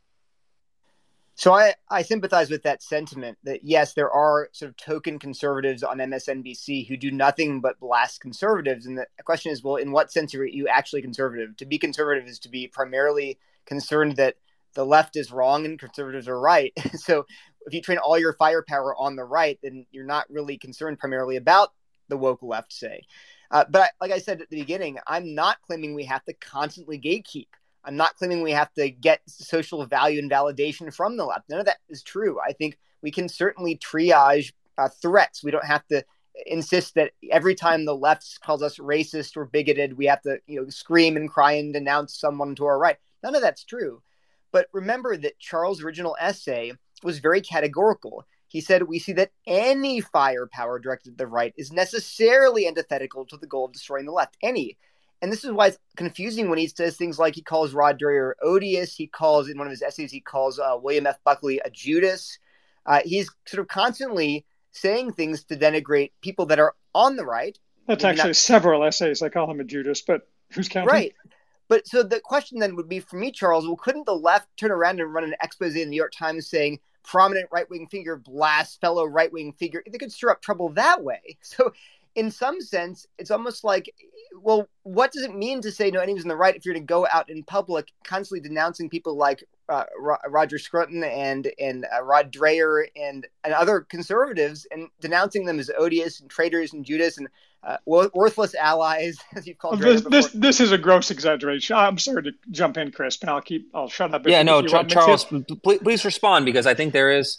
So I, I sympathize with that sentiment that yes, there are sort of token conservatives on MSNBC who do nothing but blast conservatives. And the question is, well, in what sense are you actually conservative? To be conservative is to be primarily concerned that the left is wrong and conservatives are right. so if you train all your firepower on the right, then you're not really concerned primarily about the woke left, say. Uh, but like I said at the beginning, I'm not claiming we have to constantly gatekeep. I'm not claiming we have to get social value and validation from the left. None of that is true. I think we can certainly triage uh, threats. We don't have to insist that every time the left calls us racist or bigoted, we have to you know scream and cry and denounce someone to our right. None of that's true. But remember that Charles' original essay was very categorical. He said, We see that any firepower directed at the right is necessarily antithetical to the goal of destroying the left. Any and this is why it's confusing when he says things like he calls Rod Dreher odious. He calls in one of his essays he calls uh, William F. Buckley a Judas. Uh, he's sort of constantly saying things to denigrate people that are on the right. That's actually not... several essays. I call him a Judas, but who's counting? Right. But so the question then would be for me, Charles, well, couldn't the left turn around and run an expose in the New York Times saying prominent right wing figure blasts fellow right wing figure? They could stir up trouble that way. So, in some sense, it's almost like, well, what does it mean to say no enemies on the right if you're going to go out in public constantly denouncing people like uh, Roger Scruton and and uh, Rod Dreher and and other conservatives and denouncing them as odious and traitors and Judas and uh, worthless allies, as you've called this, this, this is a gross exaggeration. I'm sorry to jump in, Chris, but I'll keep. I'll shut up. Yeah, no, Charles, please, please, respond because I think there is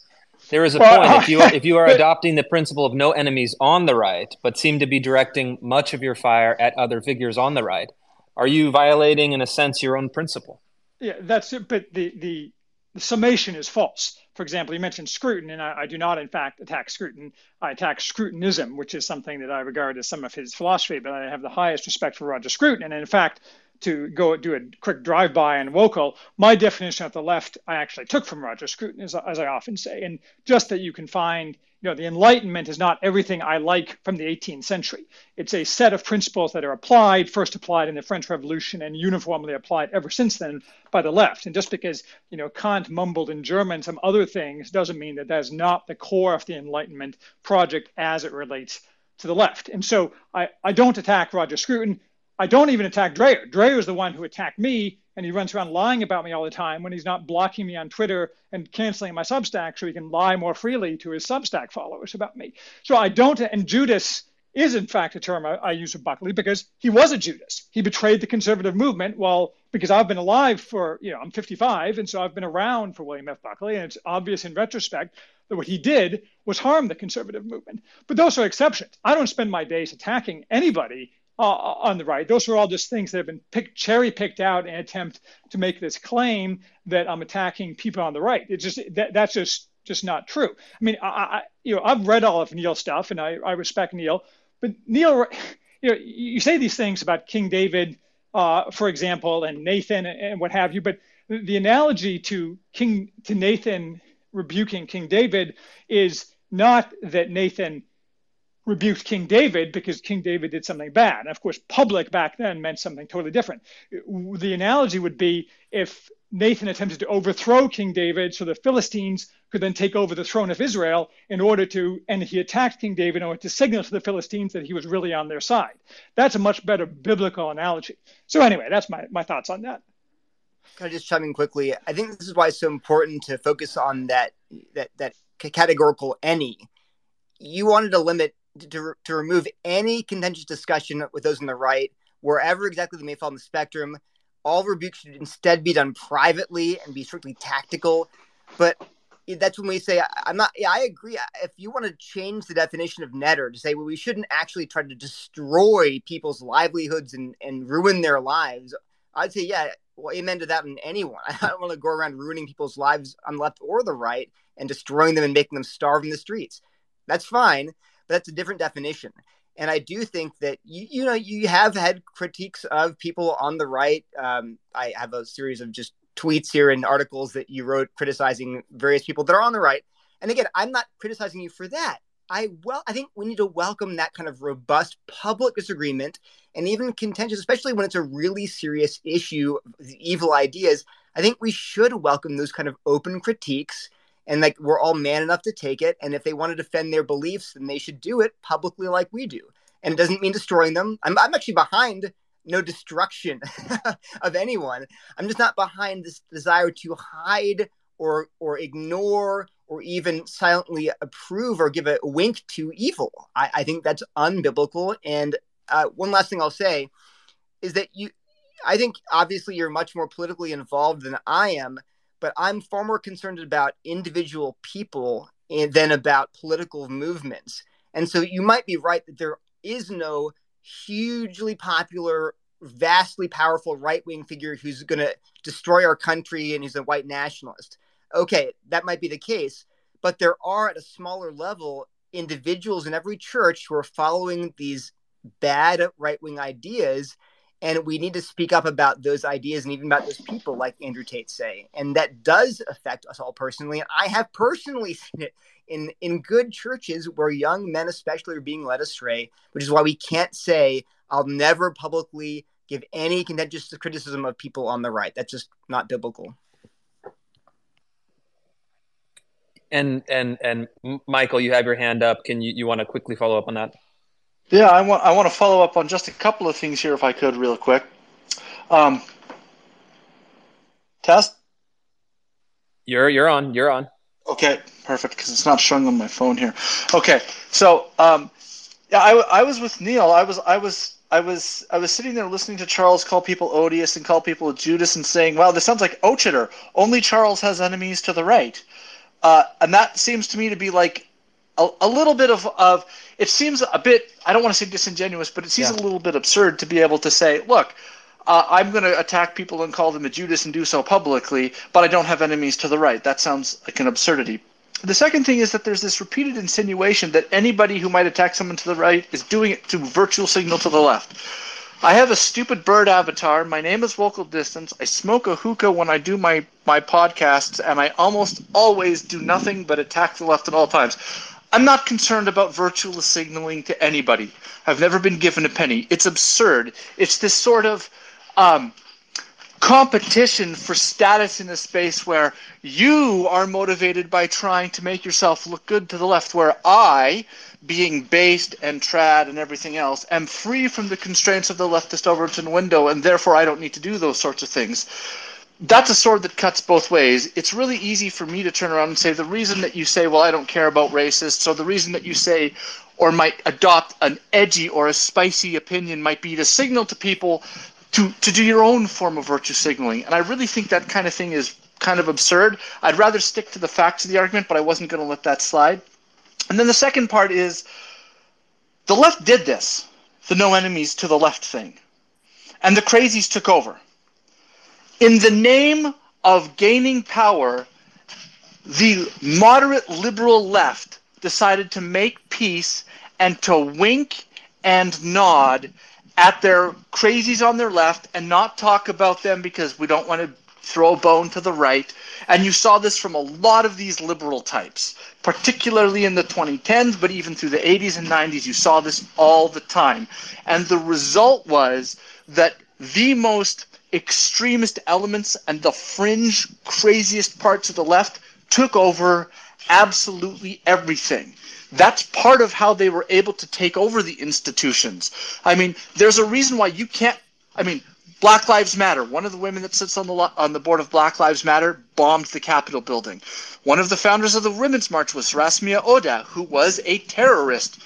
there is a well, point. if you if you are adopting the principle of no enemies on the right, but seem to be directing much of your fire at other figures on the right, are you violating, in a sense, your own principle? Yeah, that's it. But the the, the summation is false for example, you mentioned Scruton, and I, I, do not, in fact, attack Scruton. I attack Scrutonism, which is something that I regard as some of his philosophy, but I have the highest respect for Roger Scruton. And in fact, to go do a quick drive-by on Wokal, my definition of the left I actually took from Roger Scruton, as, as I often say, and just that you can find you know, the Enlightenment is not everything I like from the 18th century. It's a set of principles that are applied, first applied in the French Revolution, and uniformly applied ever since then by the left. And just because you know Kant mumbled in German some other things doesn't mean that that's not the core of the Enlightenment project as it relates to the left. And so I, I don't attack Roger Scruton. I don't even attack Dreher. Dreher is the one who attacked me and he runs around lying about me all the time when he's not blocking me on Twitter and canceling my Substack so he can lie more freely to his Substack followers about me. So I don't, and Judas is in fact a term I, I use of Buckley because he was a Judas. He betrayed the conservative movement. Well, because I've been alive for, you know, I'm 55, and so I've been around for William F. Buckley, and it's obvious in retrospect that what he did was harm the conservative movement. But those are exceptions. I don't spend my days attacking anybody uh, on the right. Those are all just things that have been picked, cherry picked out in an attempt to make this claim that I'm attacking people on the right. It's just that, that's just just not true. I mean, I, I, you know I've read all of Neil's stuff and I, I respect Neil, but Neil, you know, you say these things about King David, uh, for example, and Nathan and, and what have you, but the analogy to King to Nathan rebuking King David is not that Nathan rebuked King David because King David did something bad. And of course, public back then meant something totally different. The analogy would be if Nathan attempted to overthrow King David so the Philistines could then take over the throne of Israel in order to, and he attacked King David in order to signal to the Philistines that he was really on their side. That's a much better biblical analogy. So, anyway, that's my, my thoughts on that. Can I just chime in quickly? I think this is why it's so important to focus on that that that categorical any. You wanted to limit to, to remove any contentious discussion with those on the right, wherever exactly they may fall on the spectrum. All rebukes should instead be done privately and be strictly tactical. But that's when we say I'm not. Yeah, I agree. If you want to change the definition of NETR to say, well, we shouldn't actually try to destroy people's livelihoods and and ruin their lives, I'd say, yeah, well, amen to that in anyone. I don't want to go around ruining people's lives on the left or the right and destroying them and making them starve in the streets. That's fine but that's a different definition. And I do think that you you know you have had critiques of people on the right. Um, I have a series of just tweets here and articles that you wrote criticizing various people that are on the right. And again, I'm not criticizing you for that. I well, I think we need to welcome that kind of robust public disagreement and even contentious, especially when it's a really serious issue, evil ideas. I think we should welcome those kind of open critiques and like we're all man enough to take it and if they want to defend their beliefs then they should do it publicly like we do. And it doesn't mean destroying them. I'm, I'm actually behind no destruction of anyone. I'm just not behind this desire to hide or or ignore or even silently approve or give a wink to evil. I, I think that's unbiblical. And uh, one last thing i'll say is that you i think obviously you're much more politically involved than i am but I'm far more concerned about individual people than about political movements. And so you might be right that there is no hugely popular, vastly powerful right wing figure who's going to destroy our country and he's a white nationalist. Okay, that might be the case, but there are at a smaller level individuals in every church who are following these bad right wing ideas and we need to speak up about those ideas and even about those people like andrew tate say and that does affect us all personally and i have personally seen it in in good churches where young men especially are being led astray which is why we can't say i'll never publicly give any contentious criticism of people on the right. That's just not biblical. And and and Michael, you have your hand up. Can you you want to quickly follow up on that? Yeah, I want I want to follow up on just a couple of things here, if I could, real quick. Um, test. You're you're on. You're on. Okay, perfect. Because it's not showing on my phone here. Okay, so um, yeah, I, I was with Neil. I was I was I was I was sitting there listening to Charles call people odious and call people Judas and saying, "Wow, this sounds like Ochitter. Only Charles has enemies to the right," uh, and that seems to me to be like a, a little bit of of. It seems a bit. I don't want to say disingenuous, but it seems yeah. a little bit absurd to be able to say, "Look." Uh, I'm going to attack people and call them a Judas and do so publicly, but I don't have enemies to the right. That sounds like an absurdity. The second thing is that there's this repeated insinuation that anybody who might attack someone to the right is doing it to virtual signal to the left. I have a stupid bird avatar. My name is Wokal Distance. I smoke a hookah when I do my, my podcasts, and I almost always do nothing but attack the left at all times. I'm not concerned about virtual signaling to anybody. I've never been given a penny. It's absurd. It's this sort of um, competition for status in a space where you are motivated by trying to make yourself look good to the left, where I, being based and trad and everything else, am free from the constraints of the leftist Overton window, and therefore I don't need to do those sorts of things. That's a sword that cuts both ways. It's really easy for me to turn around and say the reason that you say, well, I don't care about racists, or the reason that you say, or might adopt an edgy or a spicy opinion might be to signal to people to, to do your own form of virtue signaling. And I really think that kind of thing is kind of absurd. I'd rather stick to the facts of the argument, but I wasn't going to let that slide. And then the second part is the left did this, the no enemies to the left thing. And the crazies took over. In the name of gaining power, the moderate liberal left decided to make peace and to wink and nod at their crazies on their left and not talk about them because we don't want to throw a bone to the right. And you saw this from a lot of these liberal types, particularly in the 2010s, but even through the 80s and 90s, you saw this all the time. And the result was that the most extremist elements and the fringe, craziest parts of the left took over absolutely everything. That's part of how they were able to take over the institutions. I mean, there's a reason why you can't. I mean, Black Lives Matter. One of the women that sits on the on the board of Black Lives Matter bombed the Capitol building. One of the founders of the Women's March was Rasmea Odeh, who was a terrorist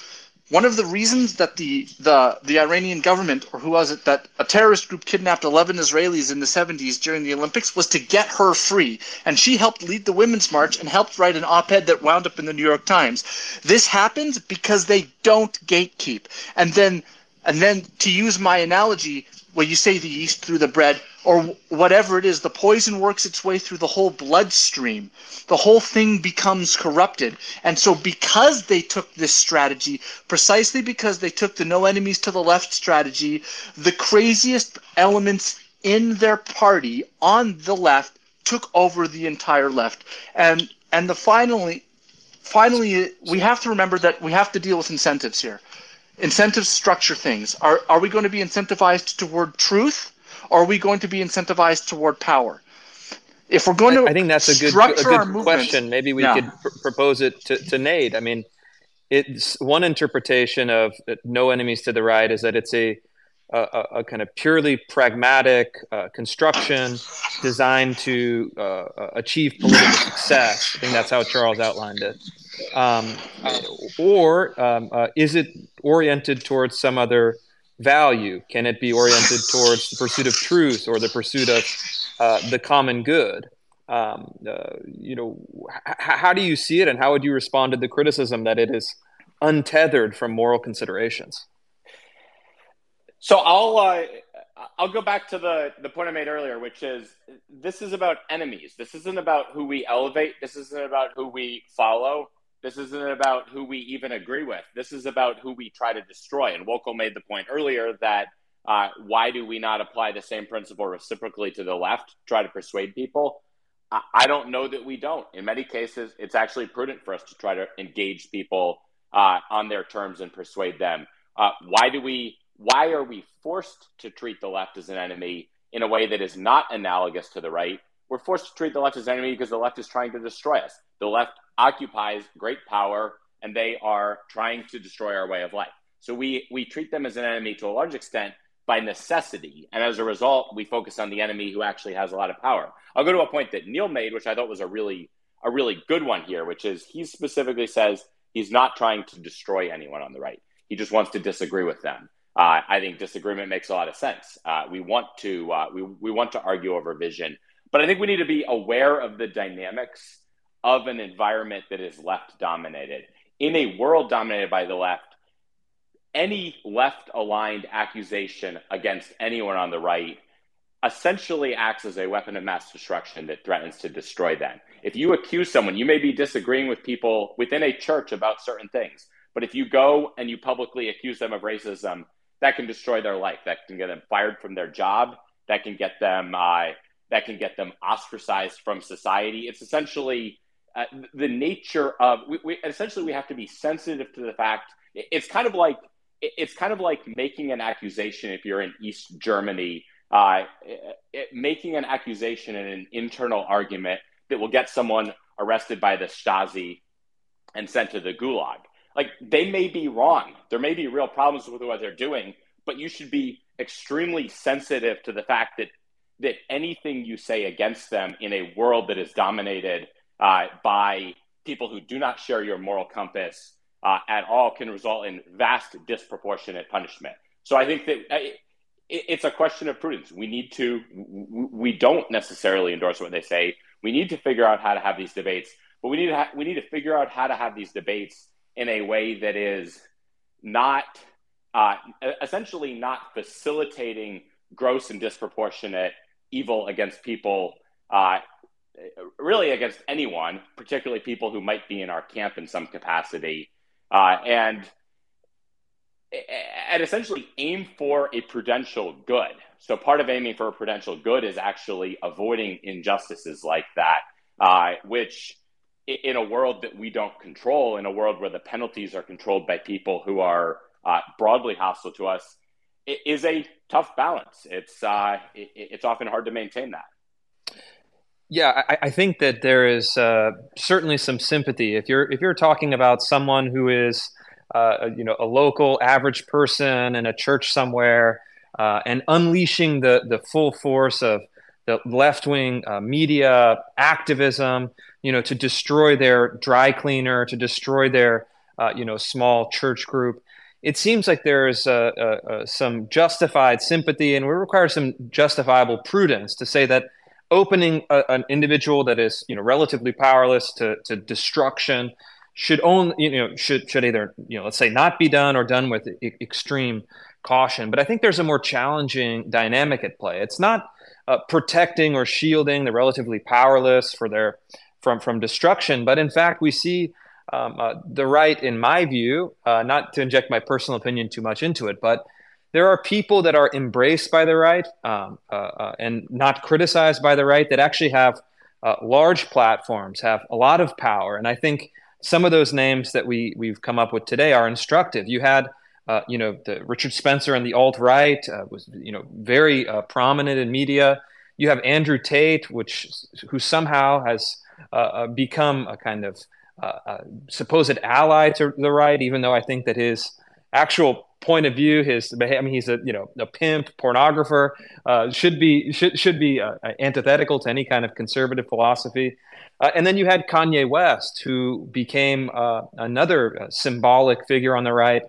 one of the reasons that the, the, the Iranian government, or who was it, that a terrorist group kidnapped 11 Israelis in the 70s during the Olympics was to get her free. And she helped lead the Women's March and helped write an op ed that wound up in the New York Times. This happens because they don't gatekeep. And then, and then to use my analogy, where you say the yeast through the bread, or whatever it is, the poison works its way through the whole bloodstream. The whole thing becomes corrupted. And so, because they took this strategy, precisely because they took the no enemies to the left strategy, the craziest elements in their party on the left took over the entire left. And and the finally finally we have to remember that we have to deal with incentives here. Incentives structure things. Are are we going to be incentivized toward truth? or are we going to be incentivized toward power? If we're going to, I think that's a good, a good question. Maybe we yeah. could pr- propose it to, to Nate. I mean, it's one interpretation of no enemies to the right is that it's a a, a kind of purely pragmatic uh, construction designed to uh, achieve political success. I think that's how Charles outlined it. Um, or um, uh, is it oriented towards some other value? Can it be oriented towards the pursuit of truth or the pursuit of uh, the common good? Um, uh, you know, h- how do you see it, and how would you respond to the criticism that it is untethered from moral considerations? So I'll uh, I'll go back to the the point I made earlier, which is this is about enemies. This isn't about who we elevate. This isn't about who we follow. This isn't about who we even agree with. This is about who we try to destroy. And Wokal made the point earlier that uh, why do we not apply the same principle reciprocally to the left, try to persuade people? I, I don't know that we don't. In many cases, it's actually prudent for us to try to engage people uh, on their terms and persuade them. Uh, why do we why are we forced to treat the left as an enemy in a way that is not analogous to the right? We're forced to treat the left as an enemy because the left is trying to destroy us. The left occupies great power and they are trying to destroy our way of life. So we, we treat them as an enemy to a large extent by necessity. And as a result, we focus on the enemy who actually has a lot of power. I'll go to a point that Neil made, which I thought was a really a really good one here, which is he specifically says he's not trying to destroy anyone on the right. He just wants to disagree with them. Uh, I think disagreement makes a lot of sense. Uh, we want to uh, we we want to argue over vision, but I think we need to be aware of the dynamics of an environment that is left dominated. In a world dominated by the left, any left aligned accusation against anyone on the right essentially acts as a weapon of mass destruction that threatens to destroy them. If you accuse someone, you may be disagreeing with people within a church about certain things, but if you go and you publicly accuse them of racism, that can destroy their life. That can get them fired from their job. That can get them uh, that can get them ostracized from society. It's essentially uh, the nature of we, we, essentially we have to be sensitive to the fact. It's kind of like it's kind of like making an accusation if you're in East Germany, uh, it, making an accusation in an internal argument that will get someone arrested by the Stasi and sent to the gulag. Like they may be wrong. There may be real problems with what they're doing, but you should be extremely sensitive to the fact that that anything you say against them in a world that is dominated uh, by people who do not share your moral compass uh, at all can result in vast disproportionate punishment. So I think that uh, it, it's a question of prudence. We need to, we don't necessarily endorse what they say. We need to figure out how to have these debates, but we need to, ha- we need to figure out how to have these debates in a way that is not, uh, essentially not facilitating gross and disproportionate evil against people, uh, really against anyone, particularly people who might be in our camp in some capacity uh, and and essentially aim for a prudential good. So part of aiming for a prudential good is actually avoiding injustices like that, uh, which in a world that we don't control, in a world where the penalties are controlled by people who are uh, broadly hostile to us, is a tough balance. It's uh, it, it's often hard to maintain that. Yeah, I, I, think that there is uh, certainly some sympathy if you're if you're talking about someone who is uh, you know a local average person in a church somewhere uh, and unleashing the the full force of the left wing uh, media activism, you know, to destroy their dry cleaner, to destroy their uh, you know small church group. It seems like there's some justified sympathy, and we require some justifiable prudence to say that opening a, an individual that is you know relatively powerless to, to destruction should only you know should should either you know let's say not be done or done with e- extreme caution. But i think there's a more challenging dynamic at play. It's not uh, protecting or shielding the relatively powerless for their from from destruction but in fact we see um, uh, the right in my view uh, not to inject my personal opinion too much into it but there are people that are embraced by the right um, uh, uh, and not criticized by the right that actually have uh, large platforms, have a lot of power. And I think some of those names that we we've come up with today are instructive. You had, uh, you know, the Richard Spencer and the alt right uh, was, you know, very uh, prominent in media. You have Andrew Tate, which who somehow has become a kind of supposed ally to the right, even though I think that his actual point of view, his I mean, he's a you know a pimp, pornographer, uh, should be should should be uh, antithetical to any kind of conservative philosophy. Uh, and then you had Kanye West, who became uh, another uh, symbolic figure on the right,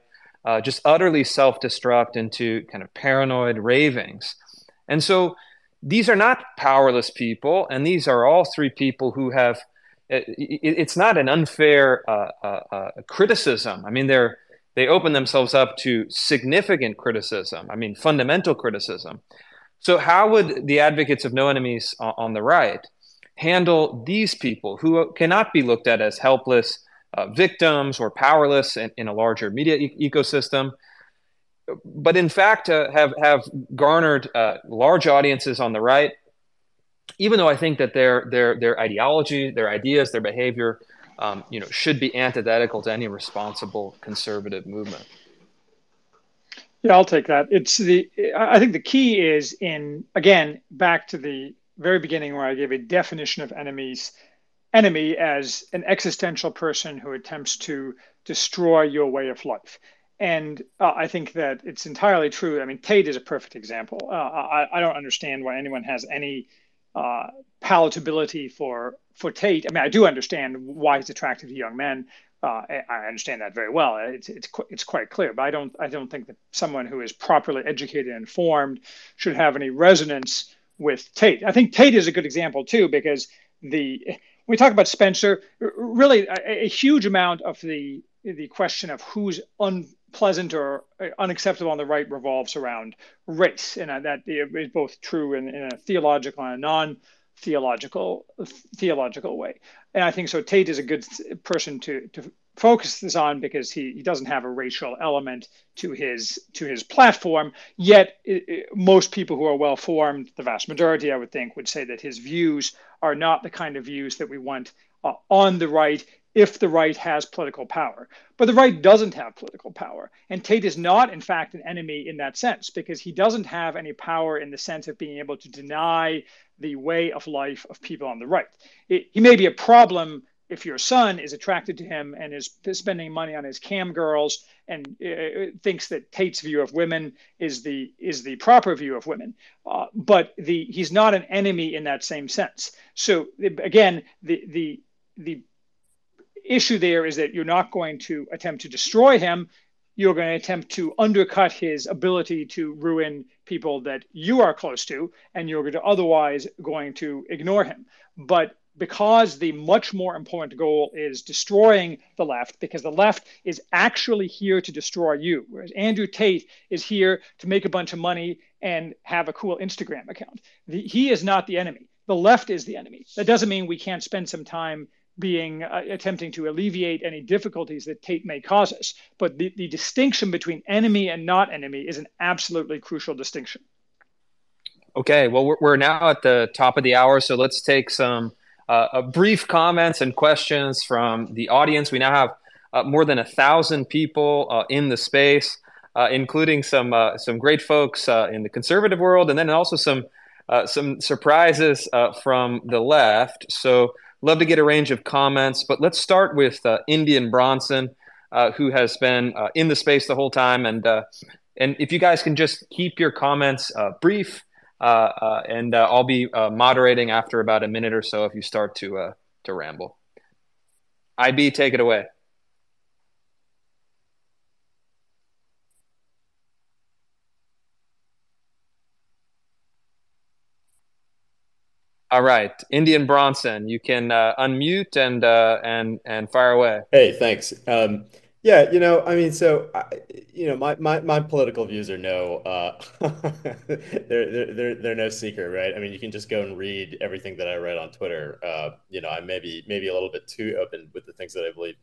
uh, just utterly self-destruct into kind of paranoid ravings. And so these are not powerless people, and these are all three people who have. It, it's not an unfair criticism. I mean, they're they open themselves up to significant criticism. I mean, fundamental criticism. So, how would the advocates of no enemies on the right handle these people who cannot be looked at as helpless uh, victims or powerless in, in a larger media e- ecosystem, but in fact uh, have have garnered uh, large audiences on the right? Even though I think that their their their ideology, their ideas, their behavior um, you know, should be antithetical to any responsible conservative movement. Yeah, I'll take that. It's the I think the key is in again back to the very beginning where I gave a definition of enemies enemy as an existential person who attempts to destroy your way of life. And uh, I think that it's entirely true. I mean, Tate is a perfect example. Uh, I, I, don't understand why anyone has any uh, palatability for for Tate. I mean, I do understand why he's attractive to young men. Uh, I understand that very well. It's it's it's quite clear, but I don't I don't think that someone who is properly educated and informed should have any resonance with Tate. I think Tate is a good example too because the when we talk about Spencer, really a, a huge amount of the the question of who's unpleasant or unacceptable on the right revolves around race, and that is both true in, in a theological and a non theological theological way. And I think so. Tate is a good person to to focus this on because he, he doesn't have a racial element to his to his platform. Yet it, it, most people who are well formed, the vast majority, I would think, would say that his views are not the kind of views that we want uh, on the right if the right has political power. But the right doesn't have political power. And Tate is not, in fact, an enemy in that sense because he doesn't have any power in the sense of being able to deny the way of life of people on the right. It, he may be a problem if your son is attracted to him and is spending money on his cam girls and uh, thinks that Tate's view of women is the is the proper view of women, uh, but the he's not an enemy in that same sense. So again, the the the issue there is that you're not going to attempt to destroy him. You're going to attempt to undercut his ability to ruin people that you are close to, and you're going to otherwise going to ignore him. But because the much more important goal is destroying the left, because the left is actually here to destroy you, whereas Andrew Tate is here to make a bunch of money and have a cool Instagram account. The, he is not the enemy. The left is the enemy. That doesn't mean we can't spend some time being uh, attempting to alleviate any difficulties that Tate may cause us. But the, the distinction between enemy and not enemy is an absolutely crucial distinction. Okay, well, we're, we're now at the top of the hour, so let's take some uh, brief comments and questions from the audience. We now have uh, more than a thousand people uh, in the space, uh, including some uh, some great folks uh, in the conservative world, and then also some some surprises from the left. So Love to get a range of comments, but let's start with uh, Indian Bronson, uh, who has been uh, in the space the whole time. And uh, and if you guys can just keep your comments uh, brief, uh, and I'll be moderating after about a minute or so if you start to to ramble. IB, take it away. All right, Indian Bronson, you can uh, unmute and uh, and and fire away. Hey, thanks. Um, yeah, you know, I mean, so I, you know, my, my my political views are no, uh, they're, they're they're they're no secret, right? I mean, you can just go and read everything that I write on Twitter. Uh, you know, I may be maybe a little bit too open with the things that I believe.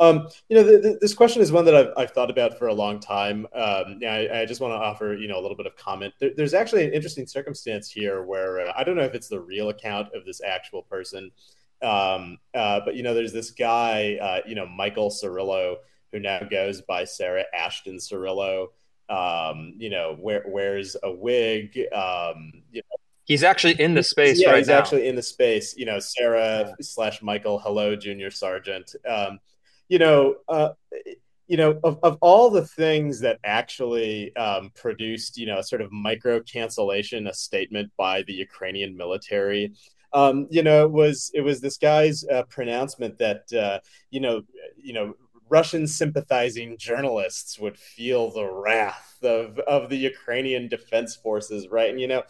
Um, you know, the, the, this question is one that I've, I've, thought about for a long time. Um, yeah, I, I, just want to offer, you know, a little bit of comment. There, there's actually an interesting circumstance here where uh, I don't know if it's the real account of this actual person, um, uh, but you know, there's this guy, uh, you know, Michael Cirillo, who now goes by Sarah Ashton Cirillo. Um, you know, wear, wears a wig. Um, you know, He's actually in the space. Yeah, right he's now. actually in the space. You know, Sarah yeah. slash Michael. Hello, Junior Sergeant. Um, you know, uh, you know, of, of all the things that actually um, produced, you know, sort of micro cancellation, a statement by the Ukrainian military, um, you know, it was it was this guy's uh, pronouncement that uh, you know, you know, Russian sympathizing journalists would feel the wrath of of the Ukrainian defense forces, right? And you know,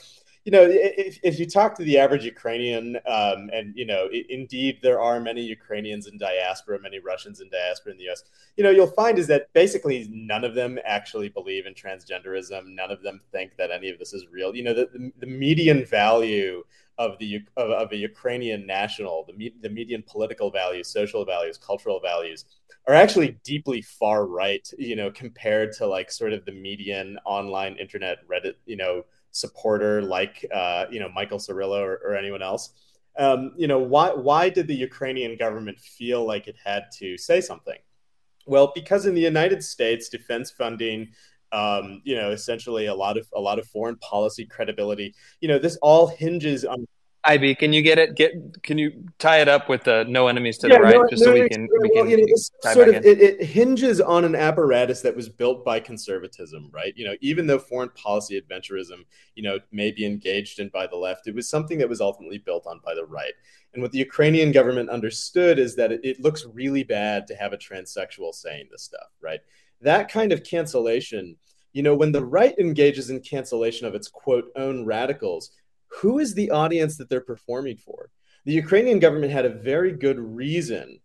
you know, if, if you talk to the average Ukrainian, um, and you know, it, indeed there are many Ukrainians in diaspora, many Russians in diaspora in the U.S. You know, you'll find is that basically none of them actually believe in transgenderism. None of them think that any of this is real. You know, the, the, the median value of the of, of, a Ukrainian national, the, the median political values, social values, cultural values are actually deeply far right. You know, compared to like sort of the median online internet Reddit, you know supporter like uh, you know Michael Cirillo or, or anyone else. Um, you know why why did the Ukrainian government feel like it had to say something? Well, because in the United States, defense funding um, you know, essentially a lot of a lot of foreign policy credibility. You know, this all hinges on Ivy, can you get it? Get can you tie it up with the no enemies to yeah, the right, no, just no, so we can we can. Well, you know, sort of it, it, hinges on an apparatus that was built by conservatism, right? You know, even though foreign policy adventurism, you know, may be engaged in by the left, it was something that was ultimately built on by the right. And what the Ukrainian government understood is that it, it looks really bad to have a transsexual saying this stuff, right? That kind of cancellation, you know, when the right engages in cancellation of its quote own radicals who is the audience that they're performing for? The Ukrainian government had a very good reason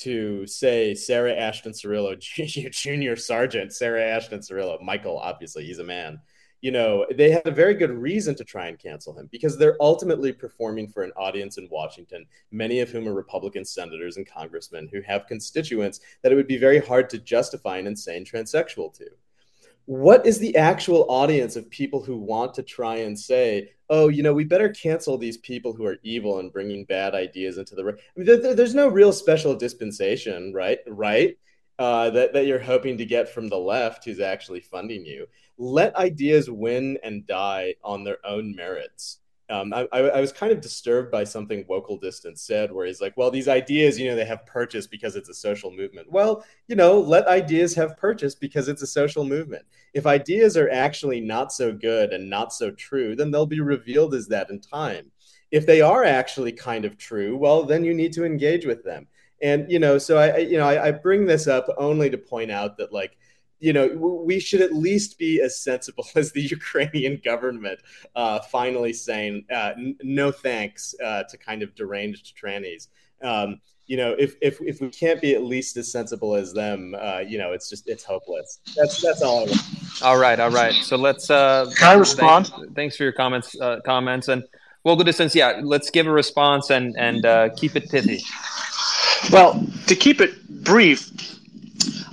to say Sarah Ashton Cirillo, junior sergeant, Sarah Ashton Cirillo, Michael, obviously, he's a man. You know, they had a very good reason to try and cancel him because they're ultimately performing for an audience in Washington, many of whom are Republican senators and congressmen who have constituents that it would be very hard to justify an insane transsexual to what is the actual audience of people who want to try and say, oh, you know, we better cancel these people who are evil and bringing bad ideas into the. I mean, there, there's no real special dispensation, right? Right. Uh, that, that you're hoping to get from the left who's actually funding you. Let ideas win and die on their own merits um, I, I, was kind of disturbed by something Wokal Distance said, where he's like, well, these ideas, you know, they have purchase because it's a social movement. Well, you know, let ideas have purchase because it's a social movement. If ideas are actually not so good and not so true, then they'll be revealed as that in time. If they are actually kind of true, well, then you need to engage with them. And, you know, so I, you know, I, I bring this up only to point out that, like, you know, we should at least be as sensible as the Ukrainian government, uh, finally saying uh, n- no thanks uh, to kind of deranged trannies. Um, you know, if, if if we can't be at least as sensible as them, uh, you know, it's just it's hopeless. That's that's all I want. All right, all right. So let's. Uh, Can I respond? Thanks, thanks for your comments. Uh, comments and well, good distance. Yeah, let's give a response and and keep it pithy. Well, to keep it brief,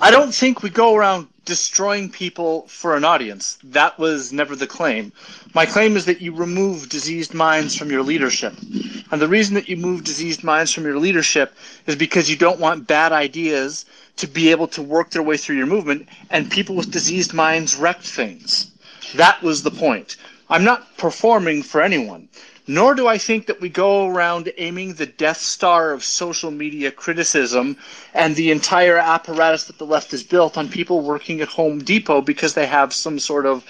I don't think we go around destroying people for an audience. That was never the claim. My claim is that you remove diseased minds from your leadership. And the reason that you move diseased minds from your leadership is because you don't want bad ideas to be able to work their way through your movement and people with diseased minds wreck things. That was the point. I'm not performing for anyone. Nor do I think that we go around aiming the Death Star of social media criticism and the entire apparatus that the left has built on people working at Home Depot because they have some sort of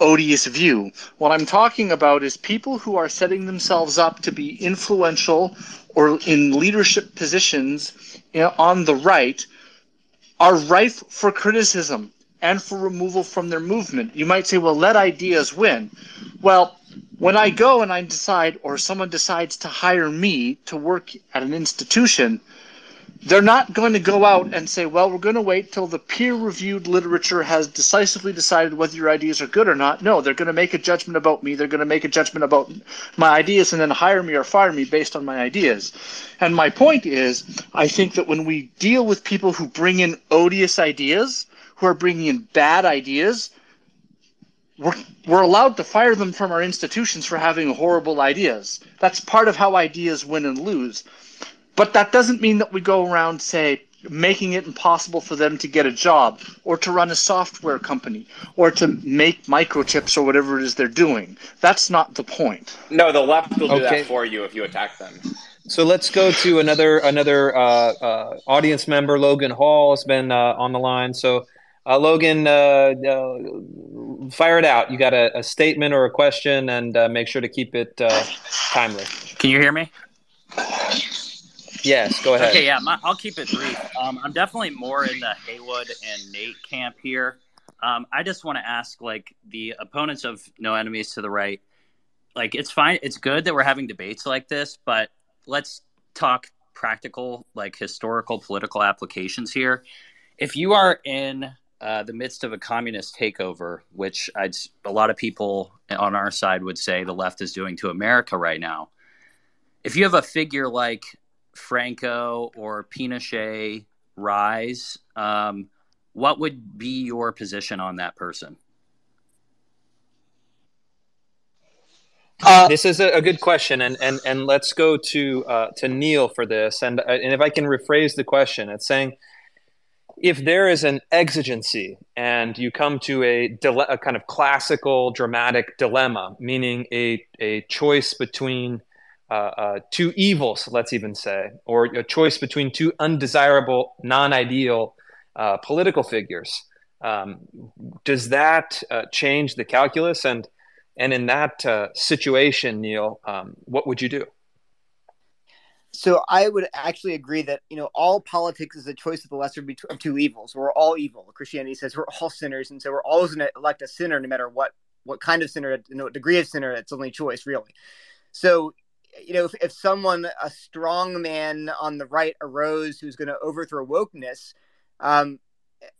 odious view. What I'm talking about is people who are setting themselves up to be influential or in leadership positions on the right are rife for criticism and for removal from their movement. You might say, well, let ideas win. Well, when I go and I decide, or someone decides to hire me to work at an institution, they're not going to go out and say, well, we're going to wait till the peer reviewed literature has decisively decided whether your ideas are good or not. No, they're going to make a judgment about me. They're going to make a judgment about my ideas and then hire me or fire me based on my ideas. And my point is, I think that when we deal with people who bring in odious ideas, who are bringing in bad ideas, we're, we're allowed to fire them from our institutions for having horrible ideas. That's part of how ideas win and lose. But that doesn't mean that we go around, say, making it impossible for them to get a job or to run a software company or to make microchips or whatever it is they're doing. That's not the point. No, the left will do okay. that for you if you attack them. So let's go to another another uh, uh, audience member. Logan Hall has been uh, on the line. So uh, Logan, uh, uh, fire it out. You got a, a, statement or a question, and uh, make sure to keep it uh, timely. Can you hear me? Yes, go ahead. Okay, yeah, my, I'll keep it brief. Um, I'm definitely more in the Haywood and Nate camp here. Um, I just want to ask, like, the opponents of No Enemies to the Right, like, it's fine. It's good that we're having debates like this, but let's talk practical, like, historical political applications here. If you are in uh, the midst of a communist takeover, which I'd, a lot of people on our side would say the left is doing to America right now. If you have a figure like Franco or Pinochet rise, um, what would be your position on that person? Uh, this is a, good question, and, and, and let's go to uh, to Neil for this. And uh, and if I can rephrase the question, it's saying if there is an exigency and you come to a, dile- a kind of classical dramatic dilemma, meaning a, a choice between uh, uh, two evils, let's even say, or a choice between two undesirable, non ideal uh, political figures, um, does that uh, change the calculus? And, and in that uh, situation, Neil, um, what would you do? So I would actually agree that you know all politics is a choice of the lesser of two evils. We're all evil. Christianity says we're all sinners, and so we're always going to elect a sinner, no matter what what kind of sinner, you know, what degree of sinner. It's only choice, really. So you know, if, if someone a strong man on the right arose who's going to overthrow wokeness, um,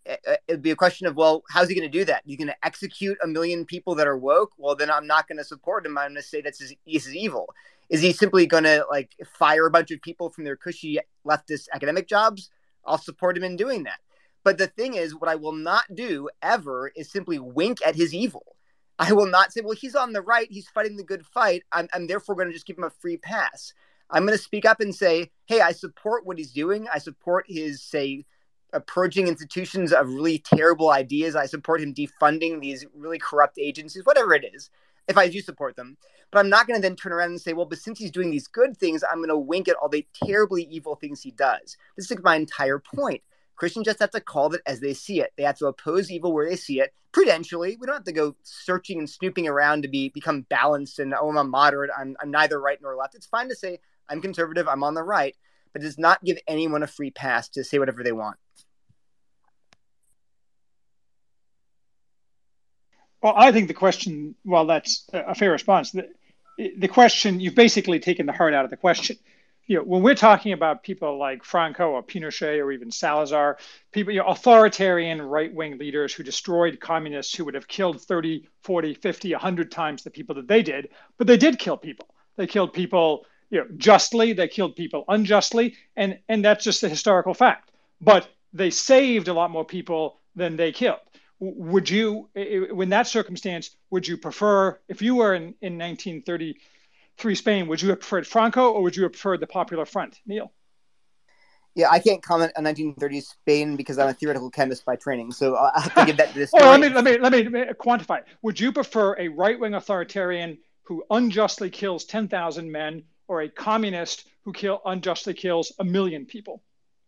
it, it'd be a question of well, how's he going to do that? You going to execute a million people that are woke? Well, then I'm not going to support him. I'm going to say that's his, he's evil. Is he simply going to like fire a bunch of people from their cushy leftist academic jobs? I'll support him in doing that. But the thing is, what I will not do ever is simply wink at his evil. I will not say, well, he's on the right, he's fighting the good fight. I'm, I'm therefore going to just give him a free pass. I'm going to speak up and say, hey, I support what he's doing. I support his, say, approaching institutions of really terrible ideas. I support him defunding these really corrupt agencies, whatever it is if I do support them. But I'm not going to then turn around and say, well, but since he's doing these good things, I'm going to wink at all the terribly evil things he does. This is my entire point. Christians just have to call it as they see it. They have to oppose evil where they see it prudentially. We don't have to go searching and snooping around to be become balanced and oh, I'm a moderate. I'm, I'm neither right nor left. It's fine to say I'm conservative. I'm on the right, but it does not give anyone a free pass to say whatever they want. Well, I think the question, well, that's a fair response. The, the question, you've basically taken the heart out of the question. You know, when we're talking about people like Franco or Pinochet or even Salazar, people, you know, authoritarian right-wing leaders who destroyed communists who would have killed 30, 40, 50, 100 times the people that they did, but they did kill people. They killed people, you know, justly, they killed people unjustly, and and that's just a historical fact. But they saved a lot more people than they killed would you, in that circumstance, would you prefer, if you were in, in 1933 Spain, would you have preferred Franco or would you have preferred the Popular Front? Neil? Yeah, I can't comment on 1930s Spain because I'm a theoretical chemist by training, so I'll have to give that to this. oh, let me, let me let me quantify. Would you prefer a right-wing authoritarian who unjustly kills 10,000 men, or a communist who kill unjustly kills a million people?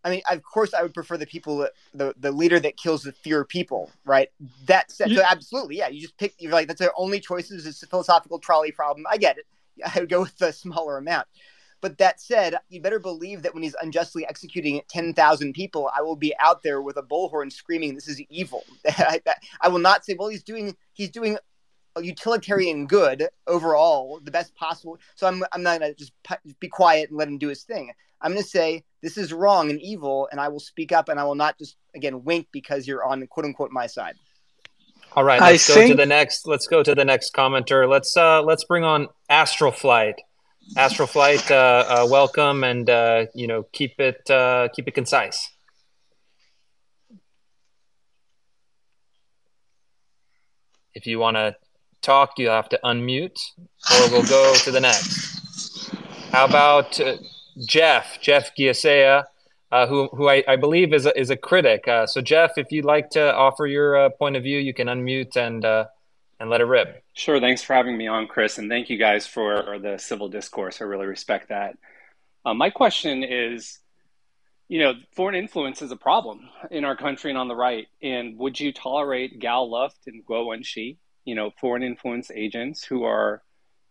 I mean, of course, I would prefer the people, that, the the leader that kills the fewer people, right? That said, so absolutely, yeah. You just pick. You're like, that's the only choices. It's a philosophical trolley problem. I get it. I would go with the smaller amount. But that said, you better believe that when he's unjustly executing 10,000 people, I will be out there with a bullhorn screaming, "This is evil." I, I will not say, "Well, he's doing he's doing a utilitarian good overall, the best possible." So I'm I'm not gonna just be quiet and let him do his thing. I'm going to say this is wrong and evil, and I will speak up and I will not just again wink because you're on quote unquote my side. All right, let's I go think... to the next. Let's go to the next commenter. Let's uh, let's bring on Astral Flight. Astral Flight, uh, uh, welcome, and uh, you know keep it uh, keep it concise. If you want to talk, you have to unmute, or we'll go to the next. How about uh, Jeff, Jeff Giesea, uh, who, who I, I, believe is a, is a critic. Uh, so, Jeff, if you'd like to offer your uh, point of view, you can unmute and uh, and let it rip. Sure. Thanks for having me on, Chris, and thank you guys for the civil discourse. I really respect that. Uh, my question is, you know, foreign influence is a problem in our country and on the right. And would you tolerate Gal Luft and Guo Wengui, you know, foreign influence agents who are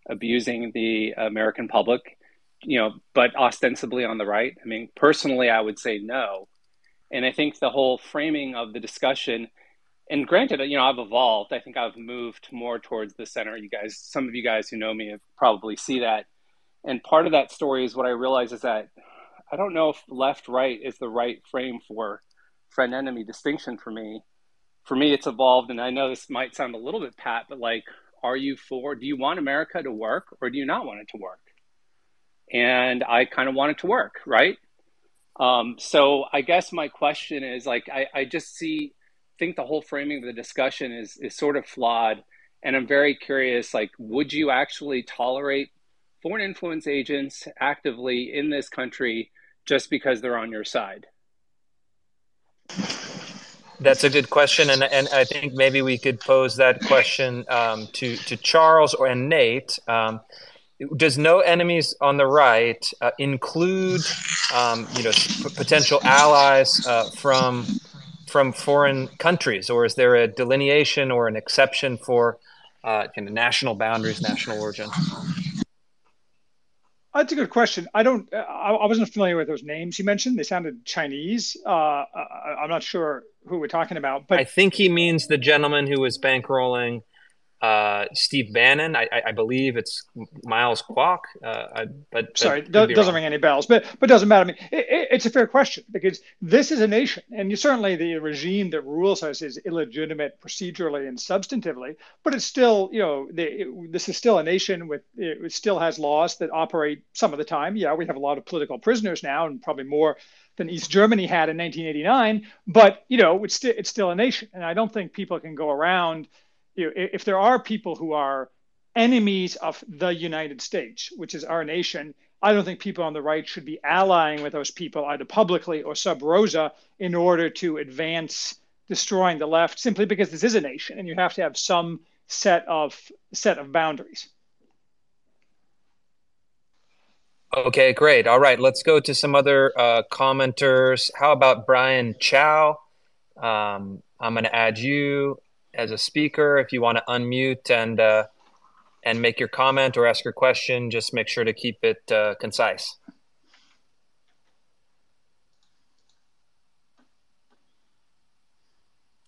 abusing the American public? You know, but ostensibly on the right? I mean, personally, I would say no. And I think the whole framing of the discussion, and granted, you know, I've evolved. I think I've moved more towards the center. You guys, some of you guys who know me have probably see that. And part of that story is what I realize is that I don't know if left right is the right frame for friend enemy distinction for me. For me, it's evolved, and I know this might sound a little bit pat, but like, are you for? Do you want America to work, or do you not want it to work? And I kind of want it to work, right? Um, so I guess my question is like I, I just see think the whole framing of the discussion is is sort of flawed, and I'm very curious. Like, would you actually tolerate foreign influence agents actively in this country just because they're on your side? That's a good question, and and I think maybe we could pose that question um, to to Charles or and Nate. Um, does no enemies on the right uh, include, um, you know, p- potential allies uh, from from foreign countries, or is there a delineation or an exception for uh, kind of national boundaries, national origin? That's a good question. I don't. I, wasn't familiar with those names you mentioned. They sounded Chinese. Uh, I, I'm not sure who we're talking about, but I think he means the gentleman who was bankrolling uh, Steve Bannon. I, I, believe it's Miles Kwok. Uh, but sorry, doesn't wrong. ring any bells. But but doesn't matter. I mean, it, it, it's a fair question because this is a nation, and you, certainly the regime that rules us is illegitimate procedurally and substantively. But it's still, you know, the, it, this is still a nation with it still has laws that operate some of the time. Yeah, we have a lot of political prisoners now, and probably more than East Germany had in 1989. But you know, it's, st- it's still a nation, and I don't think people can go around you know, if there are people who are enemies of the United States, which is our nation, I don't think people on the right should be allying with those people either publicly or sub rosa in order to advance destroying the left simply because this is a nation and you have to have some set of set of boundaries. Okay, great. All right, let's go to some other uh, commenters. How about Brian Chow? Um, I'm going to add you as a speaker. If you want to unmute and uh, and make your comment or ask your question, just make sure to keep it uh, concise.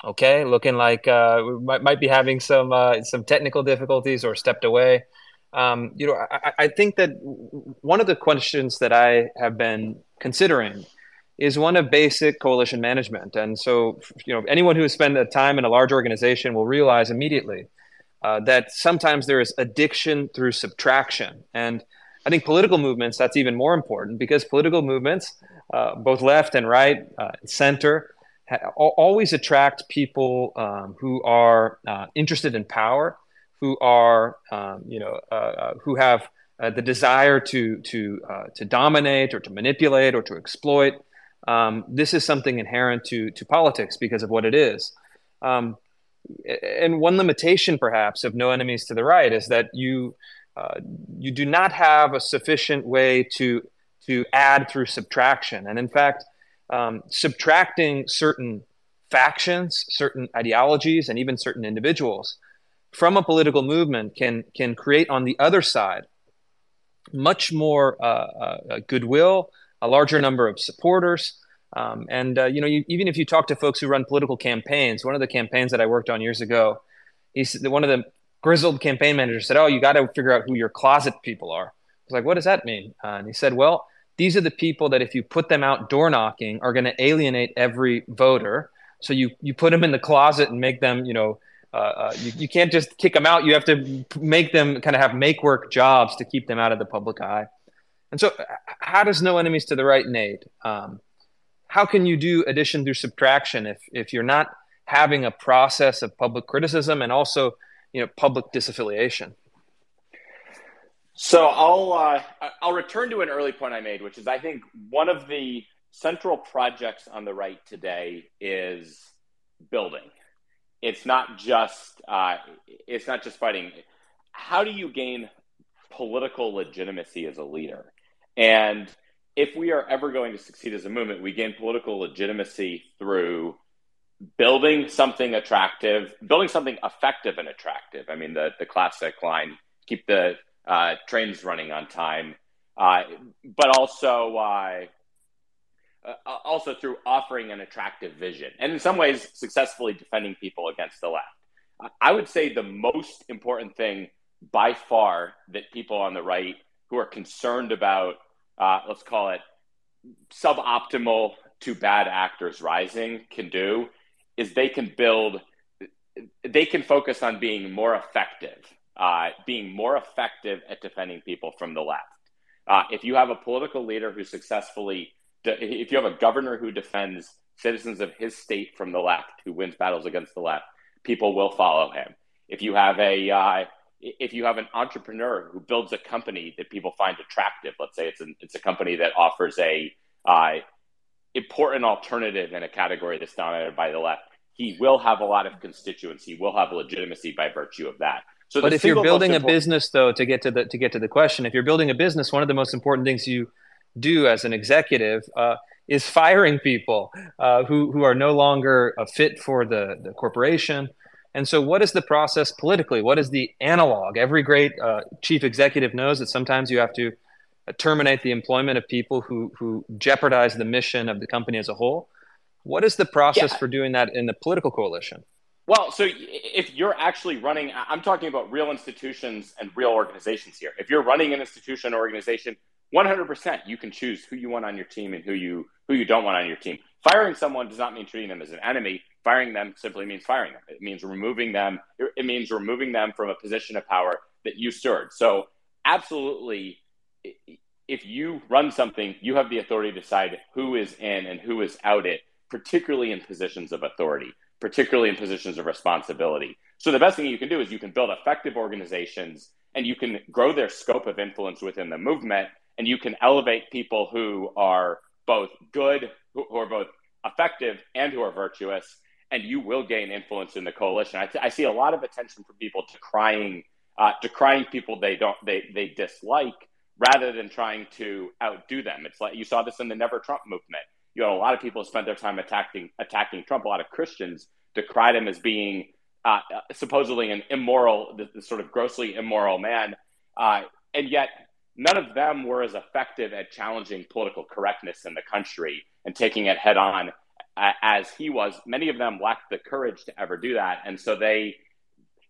Okay, looking like uh, we might, might be having some uh, some technical difficulties or stepped away. Um, you know, I, I think that one of the questions that I have been considering is one of basic coalition management. And so, you know, anyone who has spent a time in a large organization will realize immediately uh, that sometimes there is addiction through subtraction. And I think political movements, that's even more important because political movements, uh, both left and right, uh, center, ha- always attract people um, who are uh, interested in power, who are, um, you know, uh, uh, who have the desire to to to dominate or to manipulate or to exploit. Um, this is something inherent to to politics because of what it is. Um, and one limitation, perhaps, of no enemies to the right is that you uh, you do not have a sufficient way to to add through subtraction. And in fact, um, subtracting certain factions, certain ideologies, and even certain individuals from a political movement can can create on the other side much more uh, uh, goodwill a larger number of supporters. Um, and uh, you know, you, even if you talk to folks who run political campaigns, one of the campaigns that I worked on years ago, he's one of the grizzled campaign managers said, "Oh, you got to figure out who your closet people are." I was like, "What does that mean?" Uh, and he said, "Well, these are the people that if you put them out door knocking, are going to alienate every voter. So you you put them in the closet and make them, you know." Uh, uh, you, you can't just kick them out. You have to make them kind of have make work jobs to keep them out of the public eye. And so, how does no enemies to the right Nate? Um, how can you do addition through subtraction if if you're not having a process of public criticism and also you know public disaffiliation? So I'll uh, I'll return to an early point I made, which is I think one of the central projects on the right today is building. It's not just uh, it's not just fighting. How do you gain political legitimacy as a leader? And if we are ever going to succeed as a movement, we gain political legitimacy through building something attractive, building something effective and attractive. I mean, the, the classic line keep the uh, trains running on time, uh, but also. Uh, uh, also through offering an attractive vision and in some ways successfully defending people against the left. I would say the most important thing by far that people on the right who are concerned about uh, let's call it suboptimal to bad actors rising can do is they can build they can focus on being more effective uh, being more effective at defending people from the left. Uh, if you have a political leader who successfully if you have a governor who defends citizens of his state from the left who wins battles against the left people will follow him. If you have a uh, if you have an entrepreneur who builds a company that people find attractive, let's say it's a, it's a company that offers a uh, important alternative in a category that's dominated by the left, he will have a lot of constituency, will have legitimacy by virtue of that. So but if you're building a business, though, to get to the to get to the question, if you're building a business, one of the most important things you do as an executive uh, is firing people uh, who who are no longer a fit for the the corporation. And so, what is the process politically? What is the analog? Every great uh, chief executive knows that sometimes you have to uh, terminate the employment of people who who jeopardize the mission of the company as a whole. What is the process yeah. for doing that in the political coalition? Well, so if you're actually running, I'm talking about real institutions and real organizations here. If you're running an institution or organization, 100% you can choose who you want on your team and who you who you don't want on your team. Firing someone does not mean treating them as an enemy. Firing them simply means firing them. It means removing them. It means removing them from a position of power that you stirred. So, absolutely, if you run something, you have the authority to decide who is in and who is out it, particularly in positions of authority particularly in positions of responsibility. So the best thing you can do is you can build effective organizations and you can grow their scope of influence within the movement and you can elevate people who are both good, who are both effective and who are virtuous and you will gain influence in the coalition. I, see a lot of attention from people decrying uh, decrying people they don't they they dislike rather than trying to outdo them. It's like you saw this in the Never Trump movement you had a lot of people spent their time attacking attacking Trump. A lot of Christians decried him as being uh, supposedly an immoral, the, sort of grossly immoral man, uh, and yet none of them were as effective at challenging political correctness in the country and taking it head on as he was. Many of them lacked the courage to ever do that, and so they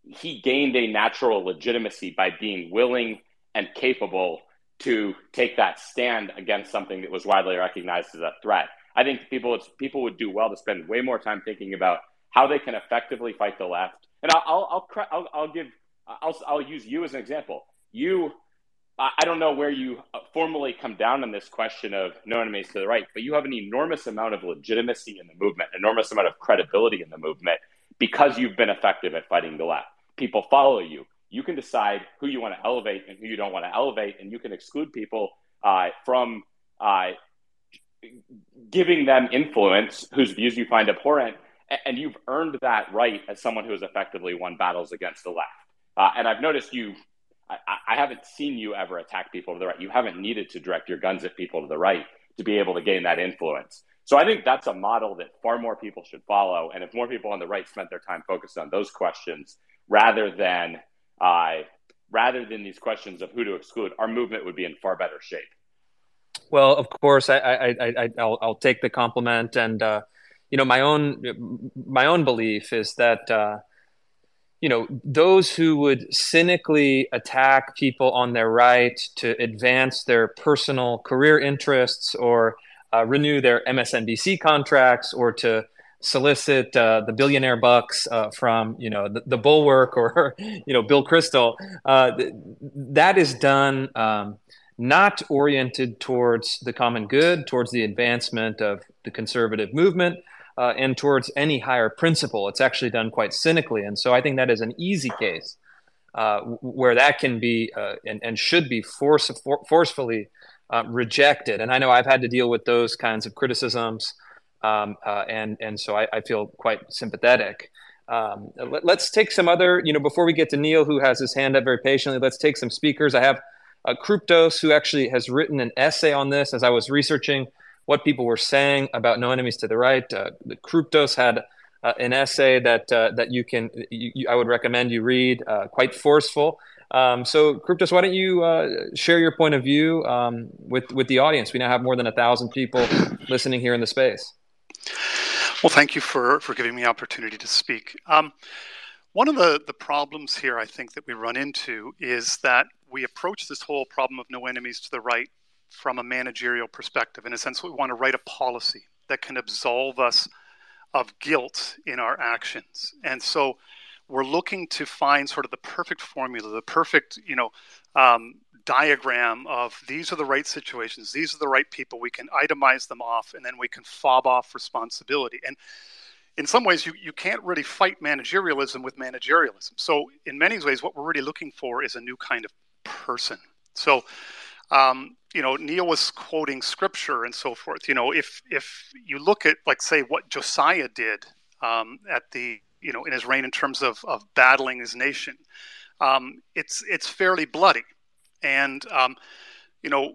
he gained a natural legitimacy by being willing and capable to take that stand against something that was widely recognized as a threat. I think people people would do well to spend way more time thinking about how they can effectively fight the left. And I'll I'll, I'll, I'll give I'll I'll use you as an example. You I don't know where you formally come down on this question of no enemies to the right, but you have an enormous amount of legitimacy in the movement, enormous amount of credibility in the movement because you've been effective at fighting the left. People follow you you can decide who you want to elevate and who you don't want to elevate, and you can exclude people uh, from uh, giving them influence whose views you find abhorrent. And you've earned that right as someone who has effectively won battles against the left. Uh, and I've noticed you, I, I, haven't seen you ever attack people to the right. You haven't needed to direct your guns at people to the right to be able to gain that influence. So I think that's a model that far more people should follow. And if more people on the right spent their time focused on those questions rather than uh, rather than these questions of who to exclude, our movement would be in far better shape. Well, of course, I, I, I, I'll, I'll take the compliment, and uh, you know, my own my own belief is that uh, you know those who would cynically attack people on their right to advance their personal career interests or uh, renew their MSNBC contracts or to solicit uh, the billionaire bucks uh, from you know the, the, bulwark or you know bill kristol uh, th- that is done um, not oriented towards the common good towards the advancement of the conservative movement uh, and towards any higher principle it's actually done quite cynically and so i think that is an easy case uh, where that can be uh, and, and, should be force, for, forcefully rejected and i know i've had to deal with those kinds of criticisms um, uh, and and so I, I, feel quite sympathetic. Um, let, us take some other, you know, before we get to Neil, who has his hand up very patiently. Let's take some speakers. I have uh, who actually has written an essay on this. As I was researching what people were saying about No Enemies to the Right, uh, Kryptos had uh, an essay that uh, that you can, you, you, I would recommend you read. Uh, quite forceful. Um, so, Kryptos, why don't you uh, share your point of view um, with with the audience? We now have more than a thousand people listening here in the space. Well, thank you for, for giving me the opportunity to speak. Um, one of the, the problems here, I think, that we run into is that we approach this whole problem of no enemies to the right from a managerial perspective. In a sense, we want to write a policy that can absolve us of guilt in our actions. And so we're looking to find sort of the perfect formula, the perfect, you know, um, diagram of these are the right situations, these are the right people. We can itemize them off, and then we can fob off responsibility. And in some ways, you, you can't really fight managerialism with managerialism. So, in many ways, what we're really looking for is a new kind of person. So, um, you know, Neil was quoting scripture and so forth. You know, if if you look at, like, say, what Josiah did um, at the you know in his reign in terms of, of battling his nation. Um, it's it's fairly bloody, and um, you know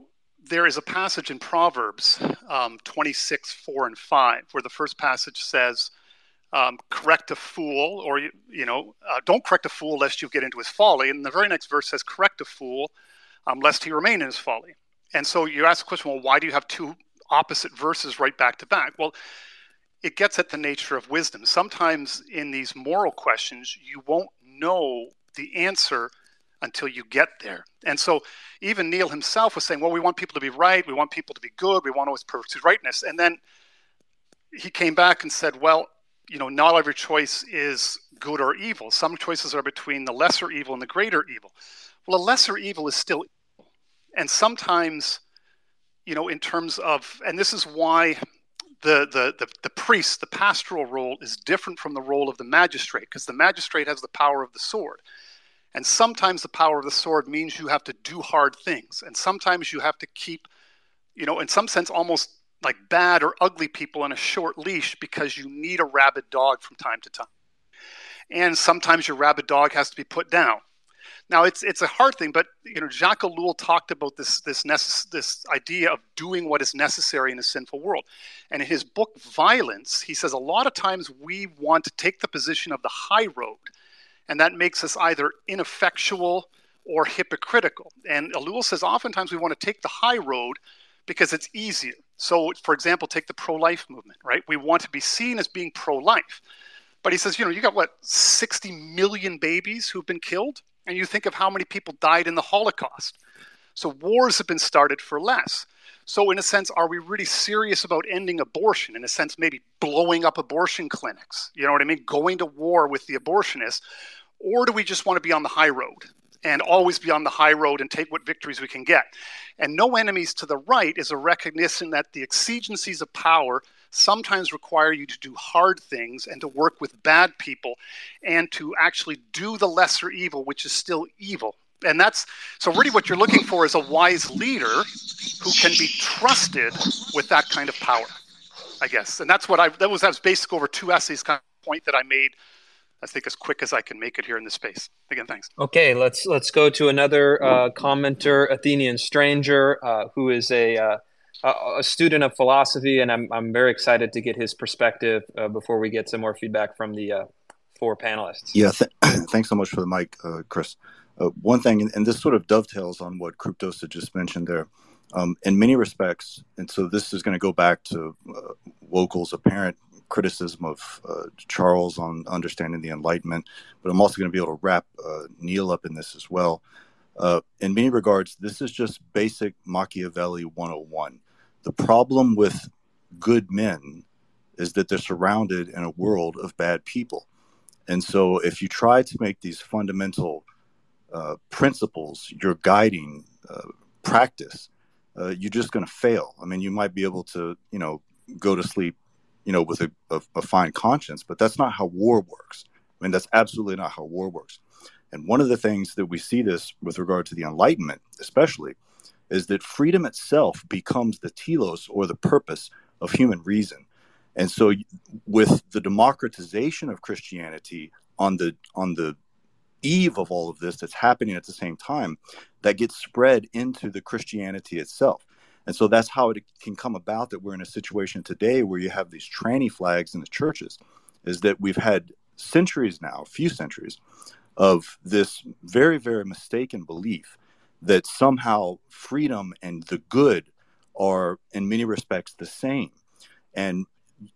there is a passage in Proverbs um, 26, 4 and 5, where the first passage says, um, correct a fool, or, you, you know, uh, don't correct a fool lest you get into his folly. And the very next verse says, correct a fool um, lest he remain in his folly. And so you ask the question, well, why do you have two opposite verses right back to back? Well, it gets at the nature of wisdom. Sometimes in these moral questions, you won't know the answer until you get there. And so even Neil himself was saying, well, we want people to be right, we want people to be good, we want to always pursue rightness. And then he came back and said, well, you know, not every choice is good or evil. Some choices are between the lesser evil and the greater evil. Well, a lesser evil is still. And sometimes, you know, in terms of, and this is why the, the, the, the priest, the pastoral role is different from the role of the magistrate, because the magistrate has the power of the sword. And sometimes the power of the sword means you have to do hard things. And sometimes you have to keep, you know, in some sense, almost like bad or ugly people on a short leash because you need a rabid dog from time to time. And sometimes your rabid dog has to be put down. Now it's it's a hard thing, but you know Jacques Ellul talked about this this necess- this idea of doing what is necessary in a sinful world, and in his book Violence, he says a lot of times we want to take the position of the high road, and that makes us either ineffectual or hypocritical. And Ellul says oftentimes we want to take the high road because it's easier. So, for example, take the pro-life movement, right? We want to be seen as being pro-life, but he says, you know, you got what 60 million babies who've been killed, and you think of how many people died in the Holocaust. So wars have been started for less. So, in a sense, are we really serious about ending abortion? In a sense, maybe blowing up abortion clinics, you know what I mean? Going to war with the abortionists, or do we just want to be on the high road and always be on the high road and take what victories we can get? And no enemies to the right is a recognition that the exigencies of power sometimes require you to do hard things and to work with bad people and to actually do the lesser evil, which is still evil. And that's so really what you're looking for is a wise leader who can be trusted with that kind of power, I guess. And that's what I that was that was basic over two essays kind of point that I made I think as quick as I can make it here in this space. Again, thanks. Okay, let's let's go to another uh, commenter, Athenian stranger, uh, who is a uh, a student of philosophy, and I'm I'm very excited to get his perspective uh, before we get some more feedback from the uh, four panelists. Yeah, th- thanks so much for the mic, uh, Chris. one thing, and this sort of dovetails on what Kryptos had just mentioned there. Um, in many respects, and so this is going to go back to Wokal's apparent criticism of uh, Charles on understanding the Enlightenment, but I'm also going to be able to wrap uh, Neil up in this as well. Uh, in many regards, this is just basic Machiavelli 101. The problem with good men is that they're surrounded in a world of bad people. And so, if you try to make these fundamental uh, principles your guiding uh, practice, uh, you're just going to fail. I mean, you might be able to, you know, go to sleep you know, with a, a, a fine conscience. But that's not how war works. I mean, that's absolutely not how war works. And one of the things that we see this with regard to the Enlightenment, especially, is that freedom itself becomes the telos or the purpose of human reason. And so, with the democratization of Christianity on the on the eve of all of this that's happening at the same time, that gets spread into the Christianity itself. And so that's how it can come about that we're in a situation today where you have these tranny flags in the churches, is that we've had centuries now, a few centuries, of this very, very mistaken belief that somehow freedom and the good are, in many respects, the same. And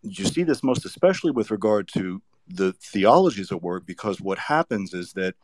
you see this most especially with regard to the theologies at work, because what happens is that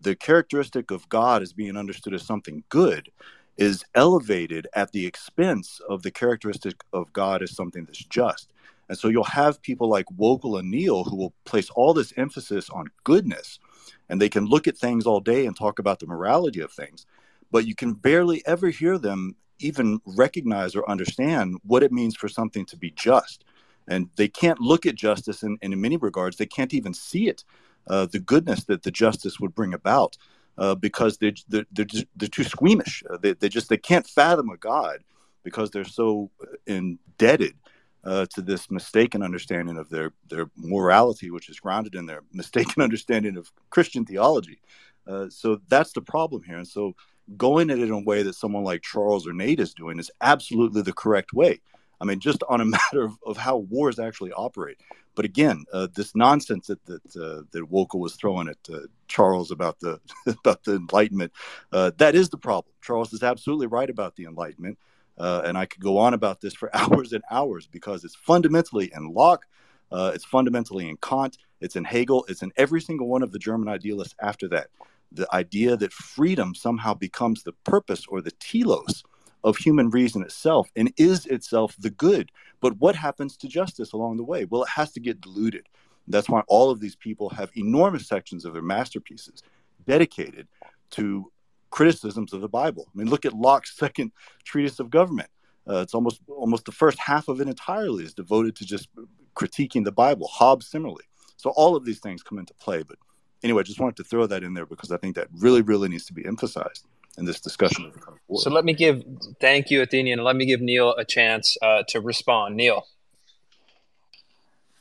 the characteristic of God as being understood as something good is elevated at the expense of the characteristic of God as something that's just. And so you'll have people like Wokal and Neil who will place all this emphasis on goodness, and they can look at things all day and talk about the morality of things, but you can barely ever hear them even recognize or understand what it means for something to be just. And they can't look at justice, and, in many regards, they can't even see it, uh, the goodness that the justice would bring about uh, because they're, they're, they're, just, they're too squeamish. Uh, they, they just they can't fathom a God because they're so indebted uh, to this mistaken understanding of their their morality, which is grounded in their mistaken understanding of Christian theology. Uh, so that's the problem here. And so going at it in a way that someone like Charles or Nate is doing is absolutely the correct way. I mean, just on a matter of, of how wars actually operate. But again, uh, this nonsense that that uh, that Wokal was throwing at uh, Charles about the about the Enlightenment, uh, that is the problem. Charles is absolutely right about the Enlightenment, uh, and I could go on about this for hours and hours because it's fundamentally in Locke, uh, it's fundamentally in Kant, it's in Hegel, it's in every single one of the German idealists after that. The idea that freedom somehow becomes the purpose or the telos of human reason itself and is itself the good. But what happens to justice along the way? Well, it has to get diluted. That's why all of these people have enormous sections of their masterpieces dedicated to criticisms of the Bible. I mean, look at Locke's second treatise of government. Uh, it's almost almost the first half of it entirely is devoted to just critiquing the Bible. Hobbes similarly. So all of these things come into play. But anyway, I just wanted to throw that in there because I think that really, really needs to be emphasized in this discussion. So let me give, thank you, Athenian. Let me give Neil a chance uh, to respond. Neil.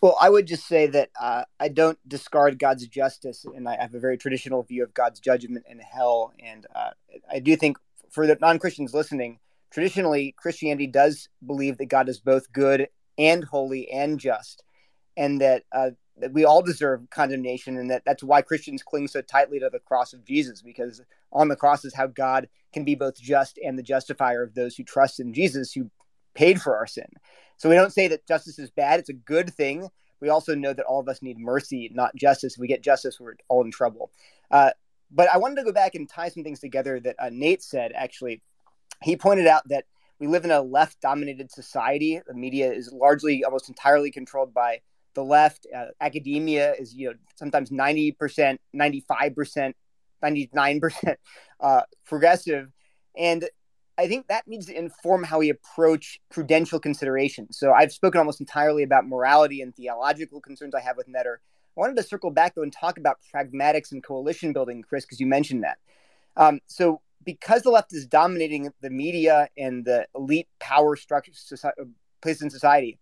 Well, I would just say that uh, I don't discard God's justice, and I have a very traditional view of God's judgment and hell. And uh, I do think for the non Christians listening, traditionally Christianity does believe that God is both good and holy and just, and that uh, that we all deserve condemnation and that that's why Christians cling so tightly to the cross of Jesus because on the cross is how God can be both just and the justifier of those who trust in Jesus who paid for our sin. So we don't say that justice is bad, it's a good thing. We also know that all of us need mercy, not justice. If we get justice, we're all in trouble. Uh, but I wanted to go back and tie some things together that uh, Nate said actually. He pointed out that we live in a left dominated society. The media is largely, almost entirely controlled by the left. Uh, academia is you know sometimes ninety percent, ninety five percent, ninety nine percent uh, progressive, and I think that needs to inform how we approach prudential considerations. So I've spoken almost entirely about morality and theological concerns I have with NETR. I wanted to circle back though and talk about pragmatics and coalition building, Chris, because you mentioned that. Um, so because the left is dominating the media and the elite power structures, places in society,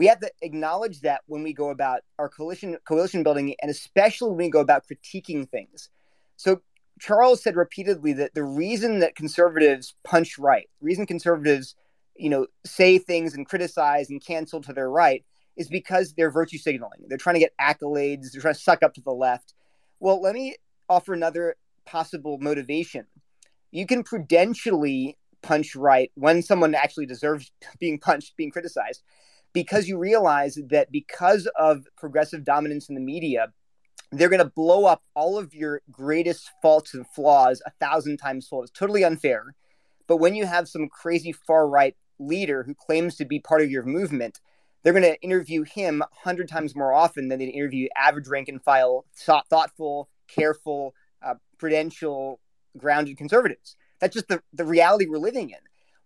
we have to acknowledge that when we go about our coalition coalition building and especially when we go about critiquing things. So charles said repeatedly that the reason that conservatives punch right the reason conservatives you know say things and criticize and cancel to their right is because they're virtue signaling. They're trying to get accolades. They're trying to suck up to the left. Well let me offer another possible motivation. You can prudentially punch right when someone actually deserves being punched being criticized because you realize that because of progressive dominance in the media, they're going to blow up all of your greatest faults and flaws a thousand times fold. It's totally unfair. But when you have some crazy far right leader who claims to be part of your movement, they're going to interview him a hundred times more often than they interview average rank and file, thoughtful, careful, uh, prudential, grounded conservatives. That's just the, the reality we're living in.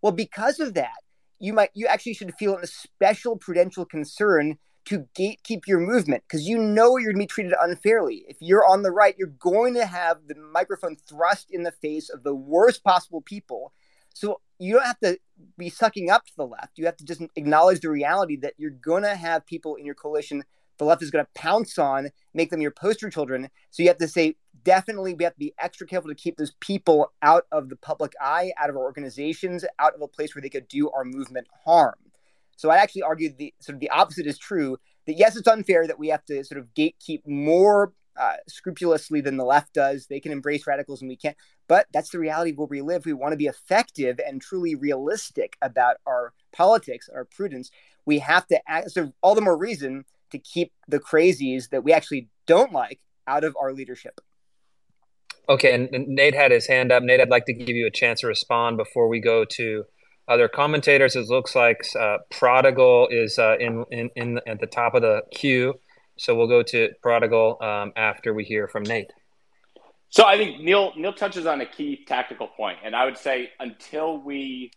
Well, because of that, you might you actually should feel a special prudential concern to gatekeep your movement because you know you're going to be treated unfairly. If you're on the right, you're going to have the microphone thrust in the face of the worst possible people. So you don't have to be sucking up to the left. You have to just acknowledge the reality that you're going to have people in your coalition the left is going to pounce on, make them your poster children. So you have to say, definitely, we have to be extra careful to keep those people out of the public eye, out of our organizations, out of a place where they could do our movement harm. So I actually argue the sort of the opposite is true. That yes, it's unfair that we have to sort of gatekeep more uh, scrupulously than the left does. They can embrace radicals and we can't. But that's the reality of where we live. We want to be effective and truly realistic about our politics, our prudence. We have to act. So all the more reason to keep the crazies that we actually don't like out of our leadership. Okay, and, and Nate had his hand up. Nate, I'd like to give you a chance to respond before we go to other commentators. It looks like uh, Prodigal is uh, in, in, in at the top of the queue, so we'll go to Prodigal um, after we hear from Nate. So I think Neil Neil touches on a key tactical point, and I would say until we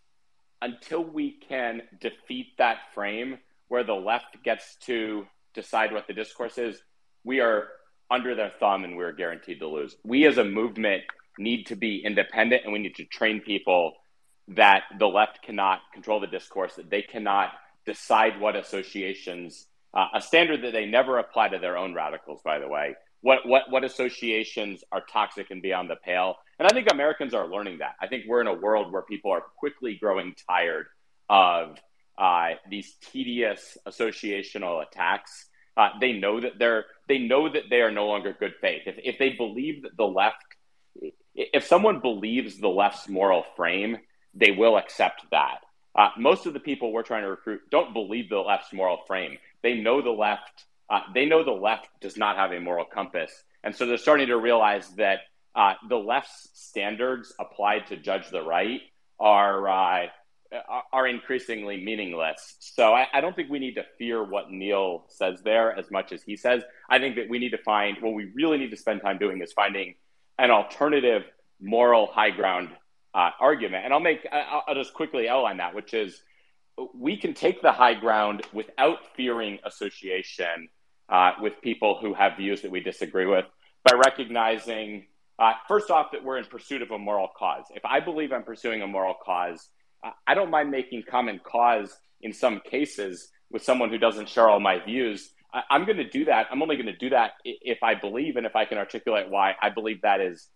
until we can defeat that frame where the left gets to decide what the discourse is, we are under their thumb and we're guaranteed to lose. We as a movement need to be independent and we need to train people that the left cannot control the discourse, that they cannot decide what associations, uh, a standard that they never apply to their own radicals, by the way, what, what, what associations are toxic and beyond the pale. And I think Americans are learning that. I think we're in a world where people are quickly growing tired of uh, these tedious associational attacks. Uh, they know that they're they know that they are no longer good faith. If, if they believe that the left, if someone believes the left's moral frame, they will accept that. Uh, most of the people we're trying to recruit don't believe the left's moral frame. They know the left. Uh, they know the left does not have a moral compass, and so they're starting to realize that uh, the left's standards applied to judge the right are uh, are increasingly meaningless. So I, I, don't think we need to fear what Neil says there as much as he says. I think that we need to find what we really need to spend time doing is finding an alternative moral high ground uh, argument. And I'll make I'll, I'll just quickly outline that, which is we can take the high ground without fearing association uh, with people who have views that we disagree with by recognizing. Uh, first off, that we're in pursuit of a moral cause. If I believe I'm pursuing a moral cause, I don't mind making common cause in some cases with someone who doesn't share all my views. I, am going to do that. I'm only going to do that if I believe and if I can articulate why I believe that is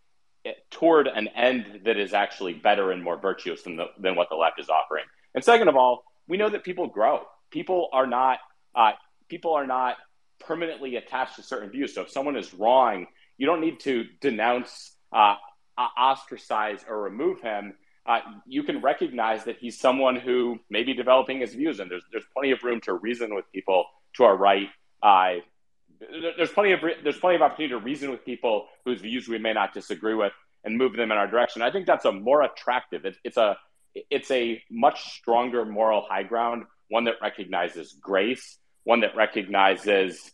eh, toward an end that is actually better and more virtuous than, the, than what the left is offering. And second of all, we know that people grow. People are not uh, people are not permanently attached to certain views. So if someone is wrong, you don't need to denounce, uh, ostracize, or remove him uh, you can recognize that he's someone who may be developing his views, and there's there's plenty of room to reason with people to our right. Uh, there's plenty of there's plenty of opportunity to reason with people whose views we may not disagree with and move them in our direction. I think that's a more attractive. It, it's a it's a much stronger moral high ground, one that recognizes grace, one that recognizes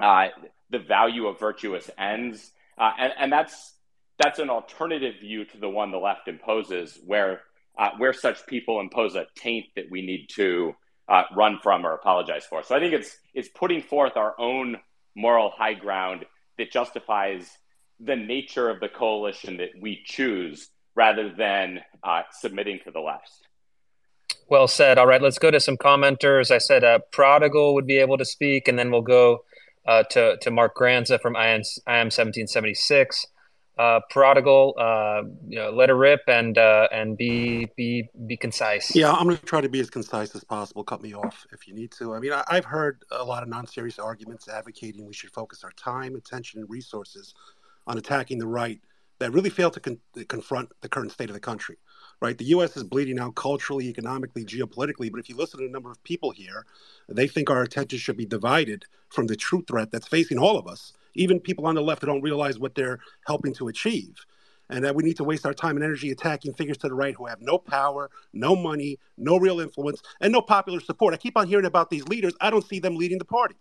uh, the value of virtuous ends, uh, and, and that's that's an alternative view to the one the left imposes, where uh, where such people impose a taint that we need to uh, run from or apologize for. So I think it's it's putting forth our own moral high ground that justifies the nature of the coalition that we choose, rather than uh, submitting to the left. Well said. All right, let's go to some commenters. I said uh, Prodigal would be able to speak, and then we'll go uh, to to Mark Granza from IM, IM 1776 uh, prodigal, uh, you know, let it rip and uh, and be be be concise. Yeah, I'm going to try to be as concise as possible. Cut me off if you need to. I mean, I, have heard a lot of non-serious arguments advocating we should focus our time, attention, and resources on attacking the right that really fail to con- confront the current state of the country. Right, the U.S. is bleeding out culturally, economically, geopolitically. But if you listen to a number of people here, they think our attention should be divided from the true threat that's facing all of us even people on the left who don't realize what they're helping to achieve. And that we need to waste our time and energy attacking figures to the right who have no power, no money, no real influence, and no popular support. I keep on hearing about these leaders. I don't see them leading the party.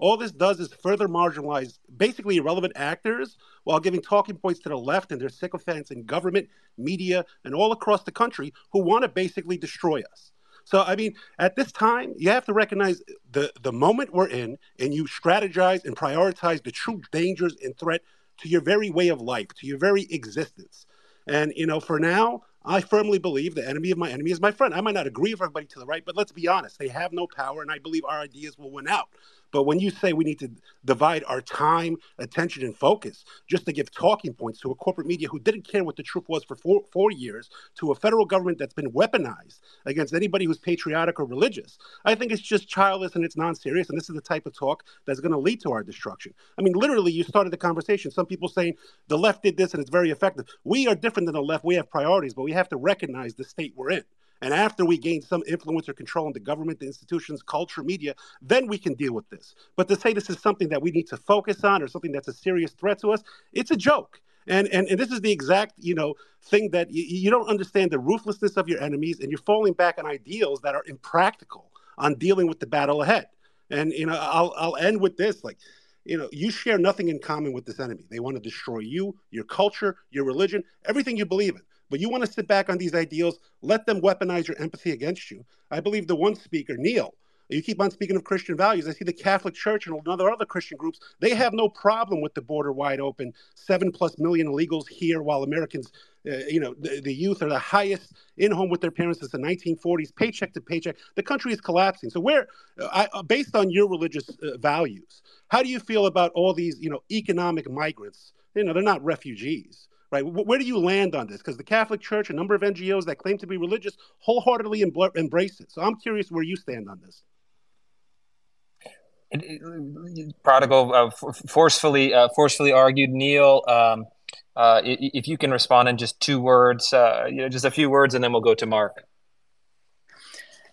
All this does is further marginalize basically irrelevant actors while giving talking points to the left and their sycophants in government, media, and all across the country who want to basically destroy us. So I mean, at this time, you have to recognize the the moment we're in, and you strategize and prioritize the true dangers and threat to your very way of life, to your very existence. And you know, for now, I firmly believe the enemy of my enemy is my friend. I might not agree with everybody to the right, but let's be honest, they have no power, and I believe our ideas will win out. But when you say we need to divide our time, attention, and focus just to give talking points to a corporate media who didn't care what the truth was for four, four years, to a federal government that's been weaponized against anybody who's patriotic or religious, I think it's just childless and it's non serious. And this is the type of talk that's going to lead to our destruction. I mean, literally, you started the conversation. Some people saying the left did this and it's very effective. We are different than the left. We have priorities, but we have to recognize the state we're in. And after we gain some influence or control in the government, the institutions, culture, media, then we can deal with this. But to say this is something that we need to focus on or something that's a serious threat to us, it's a joke. And, and, and this is the exact you know thing that you, you don't understand the ruthlessness of your enemies and you're falling back on ideals that are impractical on dealing with the battle ahead. And you know I'll, I'll end with this like you know you share nothing in common with this enemy they want to destroy you your culture your religion everything you believe in but you want to sit back on these ideals, let them weaponize your empathy against you. I believe the one speaker, Neil, You keep on speaking of Christian values. I see the Catholic Church and other other Christian groups. They have no problem with the border wide open. Seven plus million illegals here, while Americans, uh, you know, the, the, youth are the highest in home with their parents since the 1940s, paycheck to paycheck. The country is collapsing. So, where, uh, I, uh, based on your religious uh, values, how do you feel about all these, you know, economic migrants? You know, they're not refugees right? Where do you land on this? Because the Catholic Church, a number of NGOs that claim to be religious, wholeheartedly embrace it. So I'm curious where you stand on this. Prodigal uh, forcefully uh, forcefully argued. Neil, um, uh, if you can respond in just two words, uh, you know, just a few words, and then we'll go to Mark.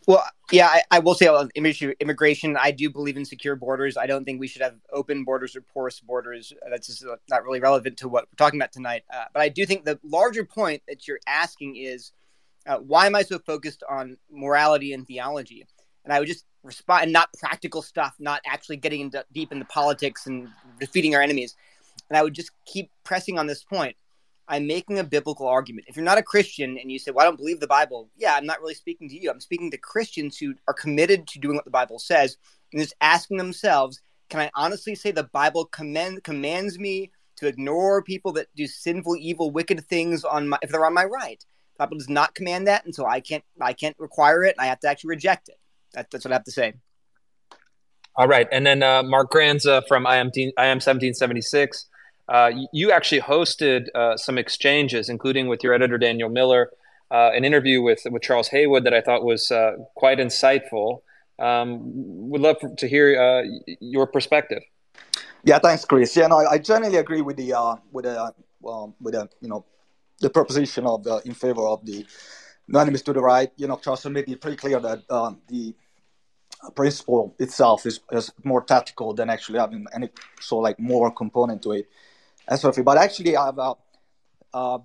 Well, yeah, I, I will say on immigration, I do believe in secure borders. I don't think we should have open borders or porous borders. That's just not really relevant to what we're talking about tonight. Uh, but I do think the larger point that you're asking is uh, why am I so focused on morality and theology? And I would just respond, and not practical stuff, not actually getting into, deep into politics and defeating our enemies. And I would just keep pressing on this point. I'm making a biblical argument. If you're not a Christian and you say, Well, I don't believe the Bible, yeah, I'm not really speaking to you. I'm speaking to Christians who are committed to doing what the Bible says and just asking themselves, Can I honestly say the Bible command, commands me to ignore people that do sinful, evil, wicked things on my, if they're on my right? The Bible does not command that, and so I can't I can't require it. I have to actually reject it. That, that's what I have to say. All right, and then uh, Mark Granza from IM, IM 1776 uh, you actually hosted uh, some exchanges, including with your editor Daniel Miller, uh, an interview with with Charles Haywood that I thought was uh, quite insightful. Um, would love to hear uh, your perspective. Yeah, thanks, Chris. Yeah, no, I generally agree with the with the um, with the you know the proposition of in favor of the enemies to the right. You know, Charles made it pretty clear that um, the principle itself is, is more tactical than actually having any so like more component to it and sort of But actually, I have a, uh,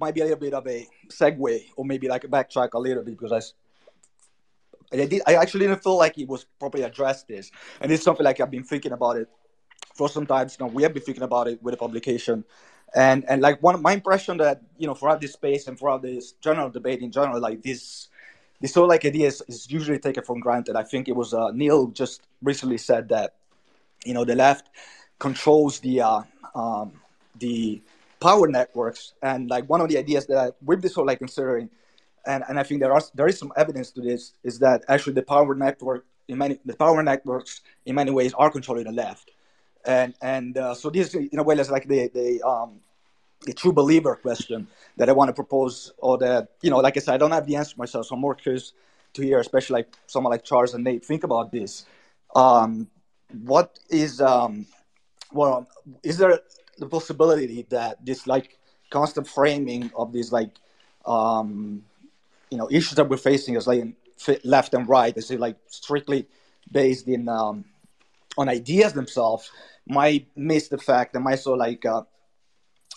might be a little bit of a segue, or maybe like a backtrack a little bit because I, I did. I actually didn't feel like it was properly addressed this, and it's something like I've been thinking about it for some time. You we have been thinking about it with the publication, and and like one my impression that you know throughout this space and throughout this general debate in general, like this this sort like idea is, is usually taken for granted. I think it was uh, Neil just recently said that you know the left controls the uh, um, the power networks. And like one of the ideas that we've been of like considering, and, and I think there are there is some evidence to this, is that actually the power network in many the power networks in many ways are controlling the left. And and uh, so this in a way is like the the um, the true believer question that I want to propose, or that you know, like I said, I don't have the answer myself, so I'm more curious to hear, especially like someone like Charles and Nate, think about this. Um, what is um, well, is there the possibility that this like constant framing of these like um, you know issues that we're facing as like left and right is like strictly based in um, on ideas themselves? Might miss the fact that might so like uh,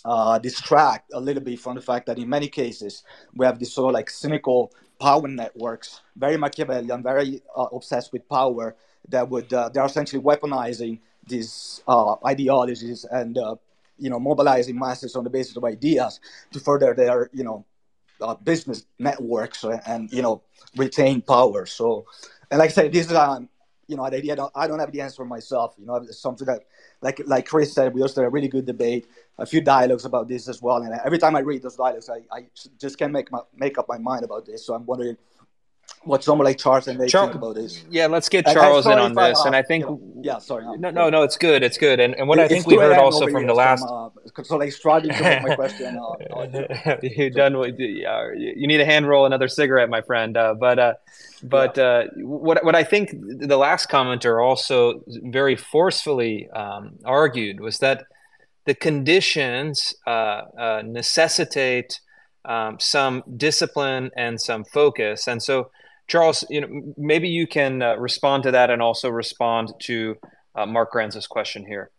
uh, distract a little bit from the fact that in many cases we have this sort of like cynical power networks, very Machiavellian, very uh, obsessed with power, that would uh, they're essentially weaponizing these uh, ideologies and uh, you know mobilizing masses on the basis of ideas to further their you know uh, business networks and, you know retain power. So, and like I said, this is um, you know, I don't, I don't have the answer myself. You know, it's something that, like, like Chris said, we also had a really good debate, a few dialogues about this as well. And every time I read those dialogues, I, I just can't make my, make up my mind about this. So I'm wondering what someone like Charles and they Char- think about this. Yeah, let's get Charles in on this. Uh, and I think, you know, yeah, sorry. No, no, no, it's good. It's good. And, and what it, I think we heard also from the last. uh, so, like, striving to my question. Uh, you done what you need a hand roll another cigarette, my friend. Uh, but, uh, but yeah. uh, what what I think the last commenter also very forcefully um, argued was that the conditions uh, uh, necessitate um, some discipline and some focus, and so Charles, you know, maybe you can uh, respond to that and also respond to uh, Mark Granza's question here.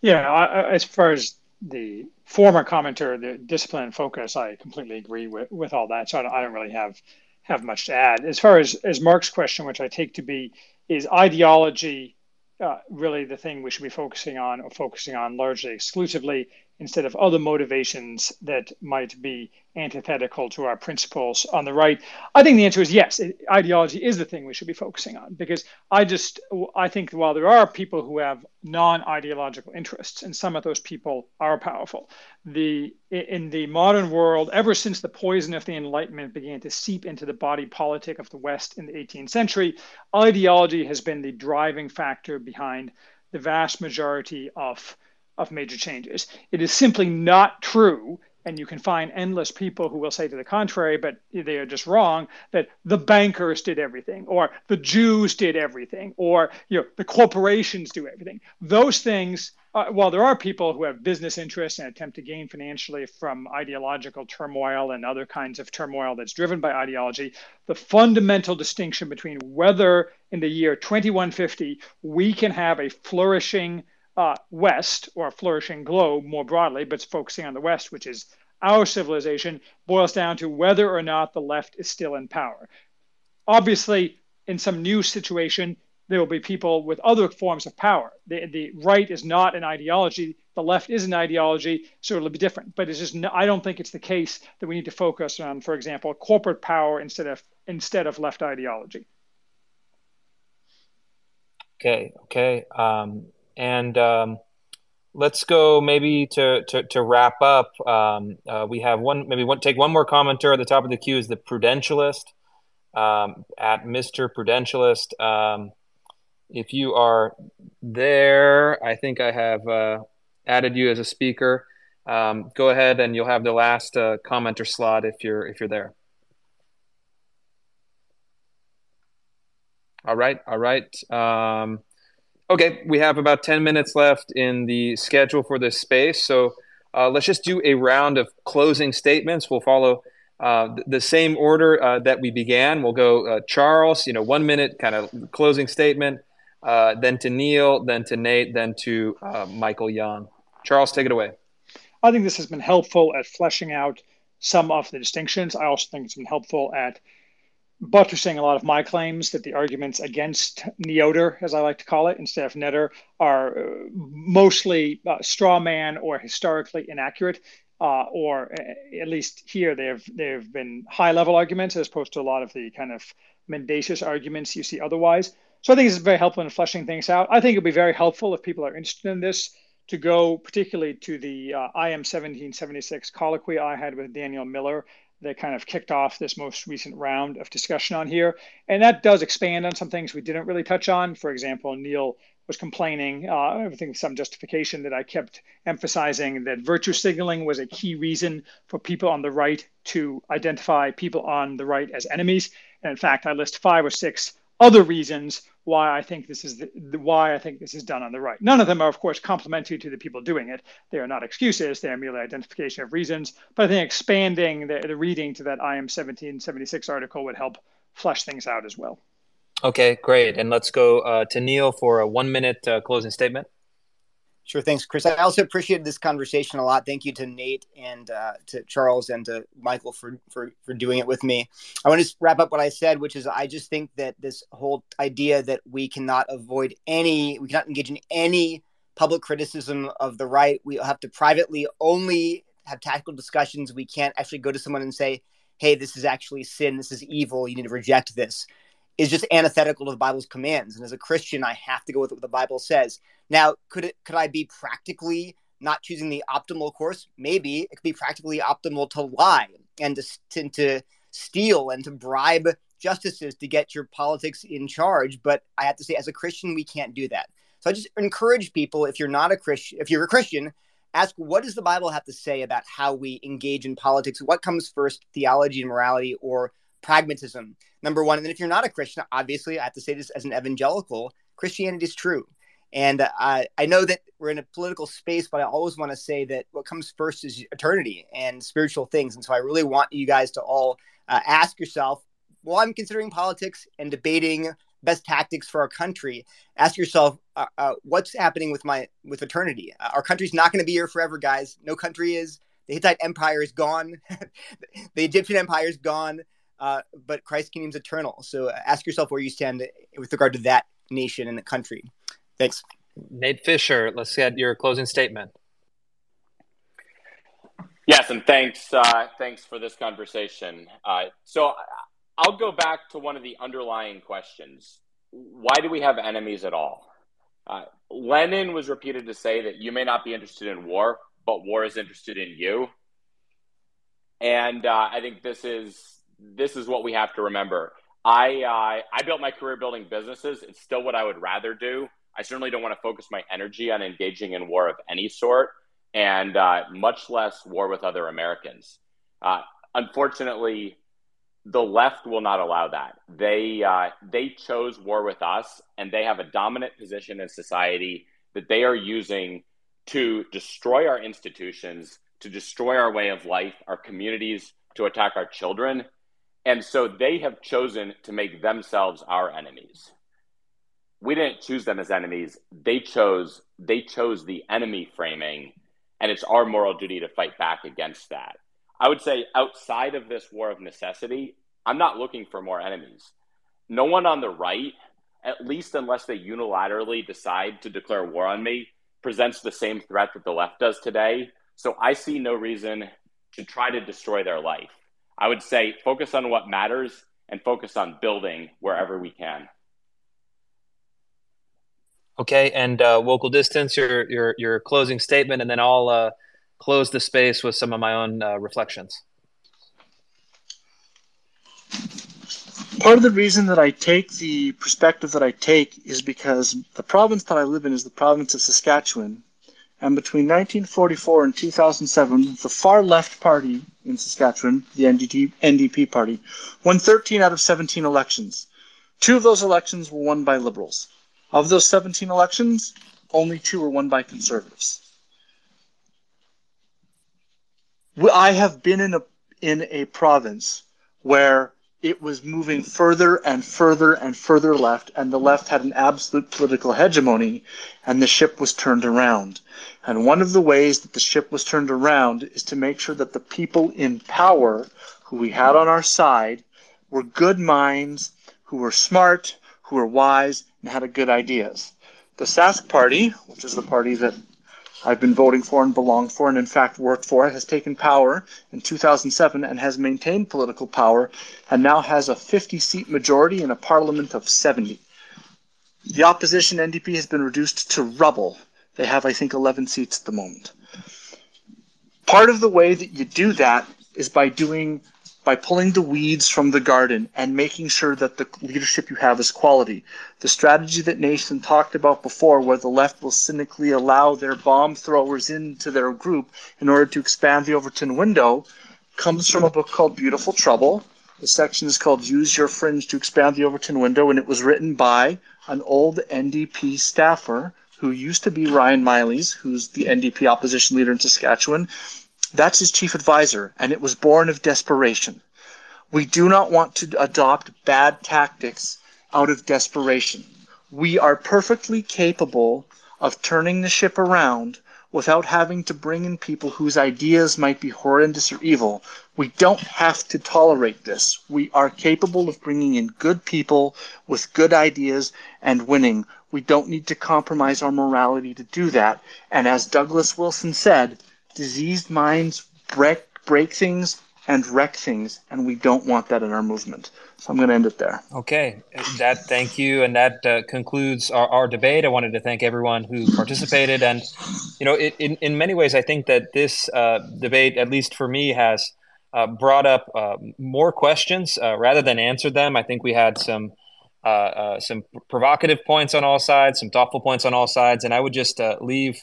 Yeah, I, as far as the former commenter, the discipline focus, I completely agree with, with all that. So I don't, I don't really have have much to add. As far as, as Mark's question, which I take to be, is ideology uh, really the thing we should be focusing on or focusing on largely exclusively? Instead of other motivations that might be antithetical to our principles on the right? I think the answer is yes. Ideology is the thing we should be focusing on because I just I think while there are people who have non-ideological interests, and some of those people are powerful, the in the modern world, ever since the poison of the Enlightenment began to seep into the body politic of the West in the 18th century, ideology has been the driving factor behind the vast majority of of major changes. It is simply not true, and you can find endless people who will say to the contrary, but they are just wrong, that the bankers did everything, or the Jews did everything, or you know, the corporations do everything. Those things, uh, while there are people who have business interests and attempt to gain financially from ideological turmoil and other kinds of turmoil that's driven by ideology, the fundamental distinction between whether in the year 2150 we can have a flourishing uh, West or flourishing globe more broadly, but focusing on the West, which is our civilization, boils down to whether or not the left is still in power. Obviously, in some new situation, there will be people with other forms of power. The, the right is not an ideology, the left is an ideology, so it'll be different. But it's just no, I don't think it's the case that we need to focus on, for example, corporate power instead of instead of left ideology. Okay, okay. Um, and um, let's go maybe to, to, to wrap up. Um, uh, we have one, maybe one, take one more commenter at the top of the queue is the Prudentialist um, at Mr. Prudentialist. Um, if you are there, I think I have uh, added you as a speaker. Um, go ahead and you'll have the last uh, commenter slot if you're if you're there. All right, all right. Okay, we have about 10 minutes left in the schedule for this space. So uh, let's just do a round of closing statements. We'll follow uh, the same order uh, that we began. We'll go uh, Charles, you know, one minute kind of closing statement, uh, then to Neil, then to Nate, then to uh, Michael Young. Charles, take it away. I think this has been helpful at fleshing out some of the distinctions. I also think it's been helpful at buttressing a lot of my claims that the arguments against Neoter, as I like to call it, instead of NETR, are uh, mostly uh, straw man or historically inaccurate. Uh, or uh, at least here, they've they've been high level arguments as opposed to a lot of the kind of mendacious arguments you see otherwise. So I think this is very helpful in fleshing things out. I think it'll be very helpful if people are interested in this to go particularly to the uh, IM 1776 colloquy I had with Daniel Miller that kind of kicked off this most recent round of discussion on here. And that does expand on some things we didn't really touch on. For example, Neil was complaining, uh, I think some justification that I kept emphasizing that virtue signaling was a key reason for people on the right to identify people on the right as enemies. And in fact, I list five or six other reasons why I think this is the, the, why I think this is done on the right. None of them are, of course, complementary to the people doing it. They are not excuses; they are merely identification of reasons. But I think expanding the, the reading to that IM 1776 article would help flesh things out as well. Okay, great. And let's go uh, to Neil for a one-minute uh, closing statement. Sure. Thanks, Chris. I also appreciated this conversation a lot. Thank you to Nate and uh, to Charles and to Michael for, for, for doing it with me. I want to wrap up what I said, which is I just think that this whole idea that we cannot avoid any, we cannot engage in any public criticism of the right. We have to privately only have tactical discussions. We can't actually go to someone and say, hey, this is actually sin. This is evil. You need to reject this is just antithetical to the Bible's commands. And as a Christian, I have to go with what the Bible says. Now, could it could I be practically not choosing the optimal course? Maybe it could be practically optimal to lie and to, to, to steal and to bribe justices to get your politics in charge. But I have to say, as a Christian, we can't do that. So I just encourage people, if you're not a Christian, if you're a Christian, ask what does the Bible have to say about how we engage in politics? What comes first, theology and morality, or pragmatism? Number one. And then if you're not a Christian, obviously, I have to say this as an evangelical, Christianity is true. And uh, I know that we're in a political space, but I always want to say that what comes first is eternity and spiritual things. And so I really want you guys to all uh, ask yourself, while I'm considering politics and debating best tactics for our country, ask yourself, uh, uh what's happening with my with eternity? Uh, our country's not going to be here forever, guys. No country is. The Hittite Empire is gone. the Egyptian Empire is gone. Uh, but Christ's kingdom is eternal. So ask yourself where you stand with regard to that nation and the country. Thanks. Nate Fischer, let's get your closing statement. Yes, and thanks. Uh, thanks for this conversation. Uh, so I'll go back to one of the underlying questions: Why do we have enemies at all? Uh, Lenin was repeated to say that you may not be interested in war, but war is interested in you. And uh, I think this is this is what we have to remember. I uh, I built my career building businesses. It's still what I would rather do. I certainly don't want to focus my energy on engaging in war of any sort and uh, much less war with other Americans. Uh, unfortunately, the left will not allow that. They uh, they chose war with us, and they have a dominant position in society that they are using to destroy our institutions, to destroy our way of life, our communities, to attack our children. And so they have chosen to make themselves our enemies. We didn't choose them as enemies. They chose they chose the enemy framing and it's our moral duty to fight back against that. I would say outside of this war of necessity, I'm not looking for more enemies. No one on the right, at least unless they unilaterally decide to declare war on me, presents the same threat that the left does today. So I see no reason to try to destroy their life. I would say focus on what matters and focus on building wherever we can. Okay, and uh, Wokal Distance, your your your closing statement, and then I'll uh, close the space with some of my own uh, reflections. Part of the reason that I take the perspective that I take is because the province that I live in is the province of Saskatchewan, and between 1944 and 2007, the far left party in Saskatchewan, the NDP, NDP party, won 13 out of 17 elections. Two of those elections were won by Liberals. Of those 17 elections, only two were won by conservatives. I have been in a in a province where it was moving further and further and further left, and the left had an absolute political hegemony, and the ship was turned around. And one of the ways that the ship was turned around is to make sure that the people in power who we had on our side were good minds, who were smart, who were wise, and had good ideas. The Sask Party, which is the party that I've been voting for and belonged for, and in fact worked for, has taken power in 2007 and has maintained political power, and now has a 50 seat majority in a parliament of 70. The opposition NDP has been reduced to rubble. They have, I think, 11 seats at the moment. Part of the way that you do that is by doing by pulling the weeds from the garden and making sure that the leadership you have is quality. The strategy that Nathan talked about before, where the left will cynically allow their bomb throwers into their group in order to expand the Overton window, comes from a book called Beautiful Trouble. The section is called Use Your Fringe to Expand the Overton Window, and it was written by an old NDP staffer who used to be Ryan Meili's, who's the NDP opposition leader in Saskatchewan, that's his chief advisor, and it was born of desperation. We do not want to adopt bad tactics out of desperation. We are perfectly capable of turning the ship around without having to bring in people whose ideas might be horrendous or evil. We don't have to tolerate this. We are capable of bringing in good people with good ideas and winning. We don't need to compromise our morality to do that. And as Douglas Wilson said, diseased minds break break things and wreck things, and we don't want that in our movement. So I'm going to end it there. Okay, that thank you, and that uh, concludes our, our, debate. I wanted to thank everyone who participated, and you know, it, in in many ways, I think that this uh, debate, at least for me, has uh, brought up uh, more questions uh, rather than answered them. I think we had some. Uh, some provocative points on all sides, some thoughtful points on all sides, and I would just leave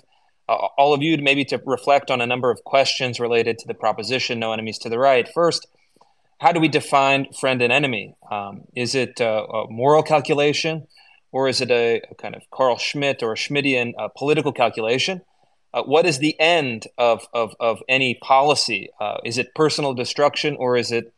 all of you maybe to reflect on a number of questions related to the proposition no enemies to the right. First, how do we define friend and enemy? Um, is it a, a, moral calculation or is it a, a, kind of Carl Schmitt or a Schmittian uh, political calculation? Uh, what is the end of, of, of any policy? Uh, is it personal destruction or is it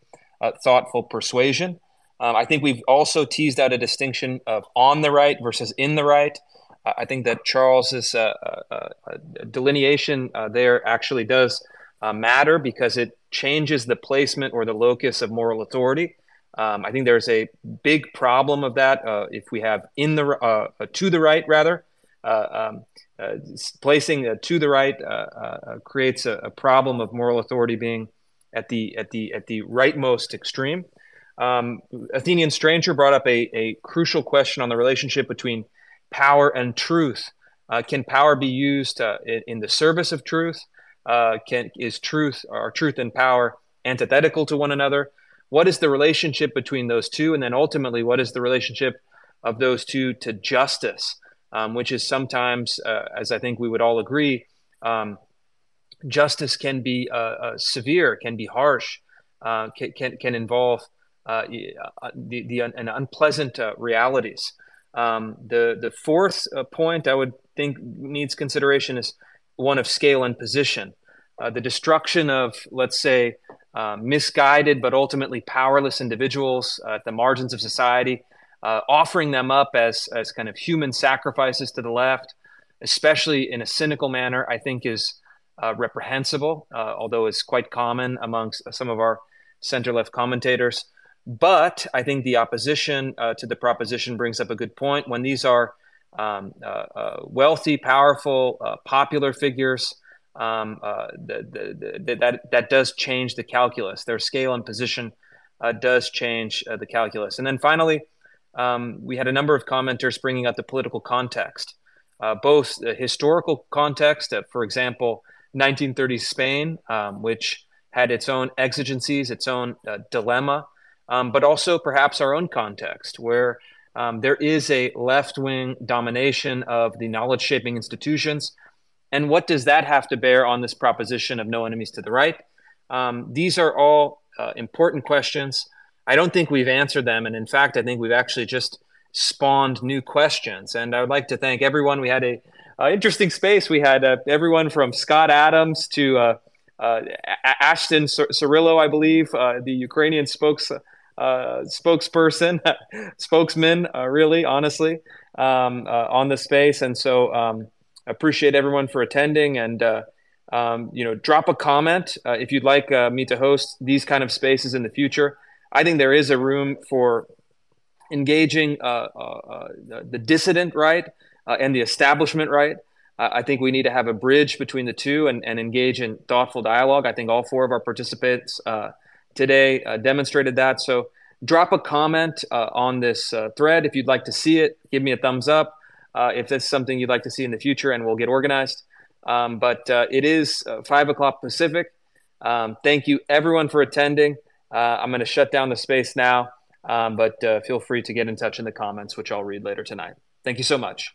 thoughtful persuasion? Um, I think we've also teased out a distinction of on the right versus in the right. I think that Charles's uh, uh, uh delineation there actually does matter because it changes the placement or the locus of moral authority. Um, I think there's a big problem of that if we have in the to the right rather um, placing to the right creates a, a, problem of moral authority being at the at the at the rightmost extreme. Um, Athenian Stranger brought up a, a crucial question on the relationship between power and truth. Uh, can power be used uh, in, in, the service of truth? Uh, can is truth or truth and power antithetical to one another? What is the relationship between those two? And then ultimately, what is the relationship of those two to justice, um, which is sometimes, uh, as I think we would all agree, um, justice can be uh, uh, severe, can be harsh, can, can, can involve the, the, an unpleasant realities. Um, the the fourth uh, point I would think needs consideration is one of scale and position. Uh, the destruction of, let's say, uh, misguided but ultimately powerless individuals at the margins of society, uh, offering them up as as kind of human sacrifices to the left, especially in a cynical manner, I think is uh, reprehensible. Uh, although it's quite common amongst some of our center left commentators. But I think the opposition uh, to the proposition brings up a good point. When these are um, uh, uh, wealthy, powerful, uh, popular figures, um, uh, the, the, the, that, that does change the calculus. Their scale and position uh, does change the calculus. And then finally, um, we had a number of commenters bringing up the political context, both the historical context, for example, 1930s Spain, um, which had its own exigencies, its own dilemma um, but also perhaps our own context where um, there is a left wing domination of the knowledge shaping institutions. And what does that have to bear on this proposition of no enemies to the right? Um, these are all uh, important questions. I don't think we've answered them. And in fact, I think we've actually just spawned new questions. And I would like to thank everyone. We had a uh, interesting space. We had uh, everyone from Scott Adams to uh, uh, Ashton Cirillo, I believe, uh, the Ukrainian spokes spokesperson, spokesman, uh, really, honestly, um, uh, on the space. And so um, appreciate everyone for attending and, uh, um, you know, drop a comment uh, if you'd like uh, me to host these kind of spaces in the future. I think there is a room for engaging the, the, dissident right and the establishment right. I think we need to have a bridge between the two and, and engage in thoughtful dialogue. I think all four of our participants today uh, demonstrated that. So drop a comment uh, on this uh, thread if you'd like to see it. Give me a thumbs up uh, if that's something you'd like to see in the future, and we'll get organized. Um, but uh, it is uh, five o'clock Pacific. Um, thank you everyone for attending. I'm going to shut down the space now, um, but feel free to get in touch in the comments, which I'll read later tonight. Thank you so much.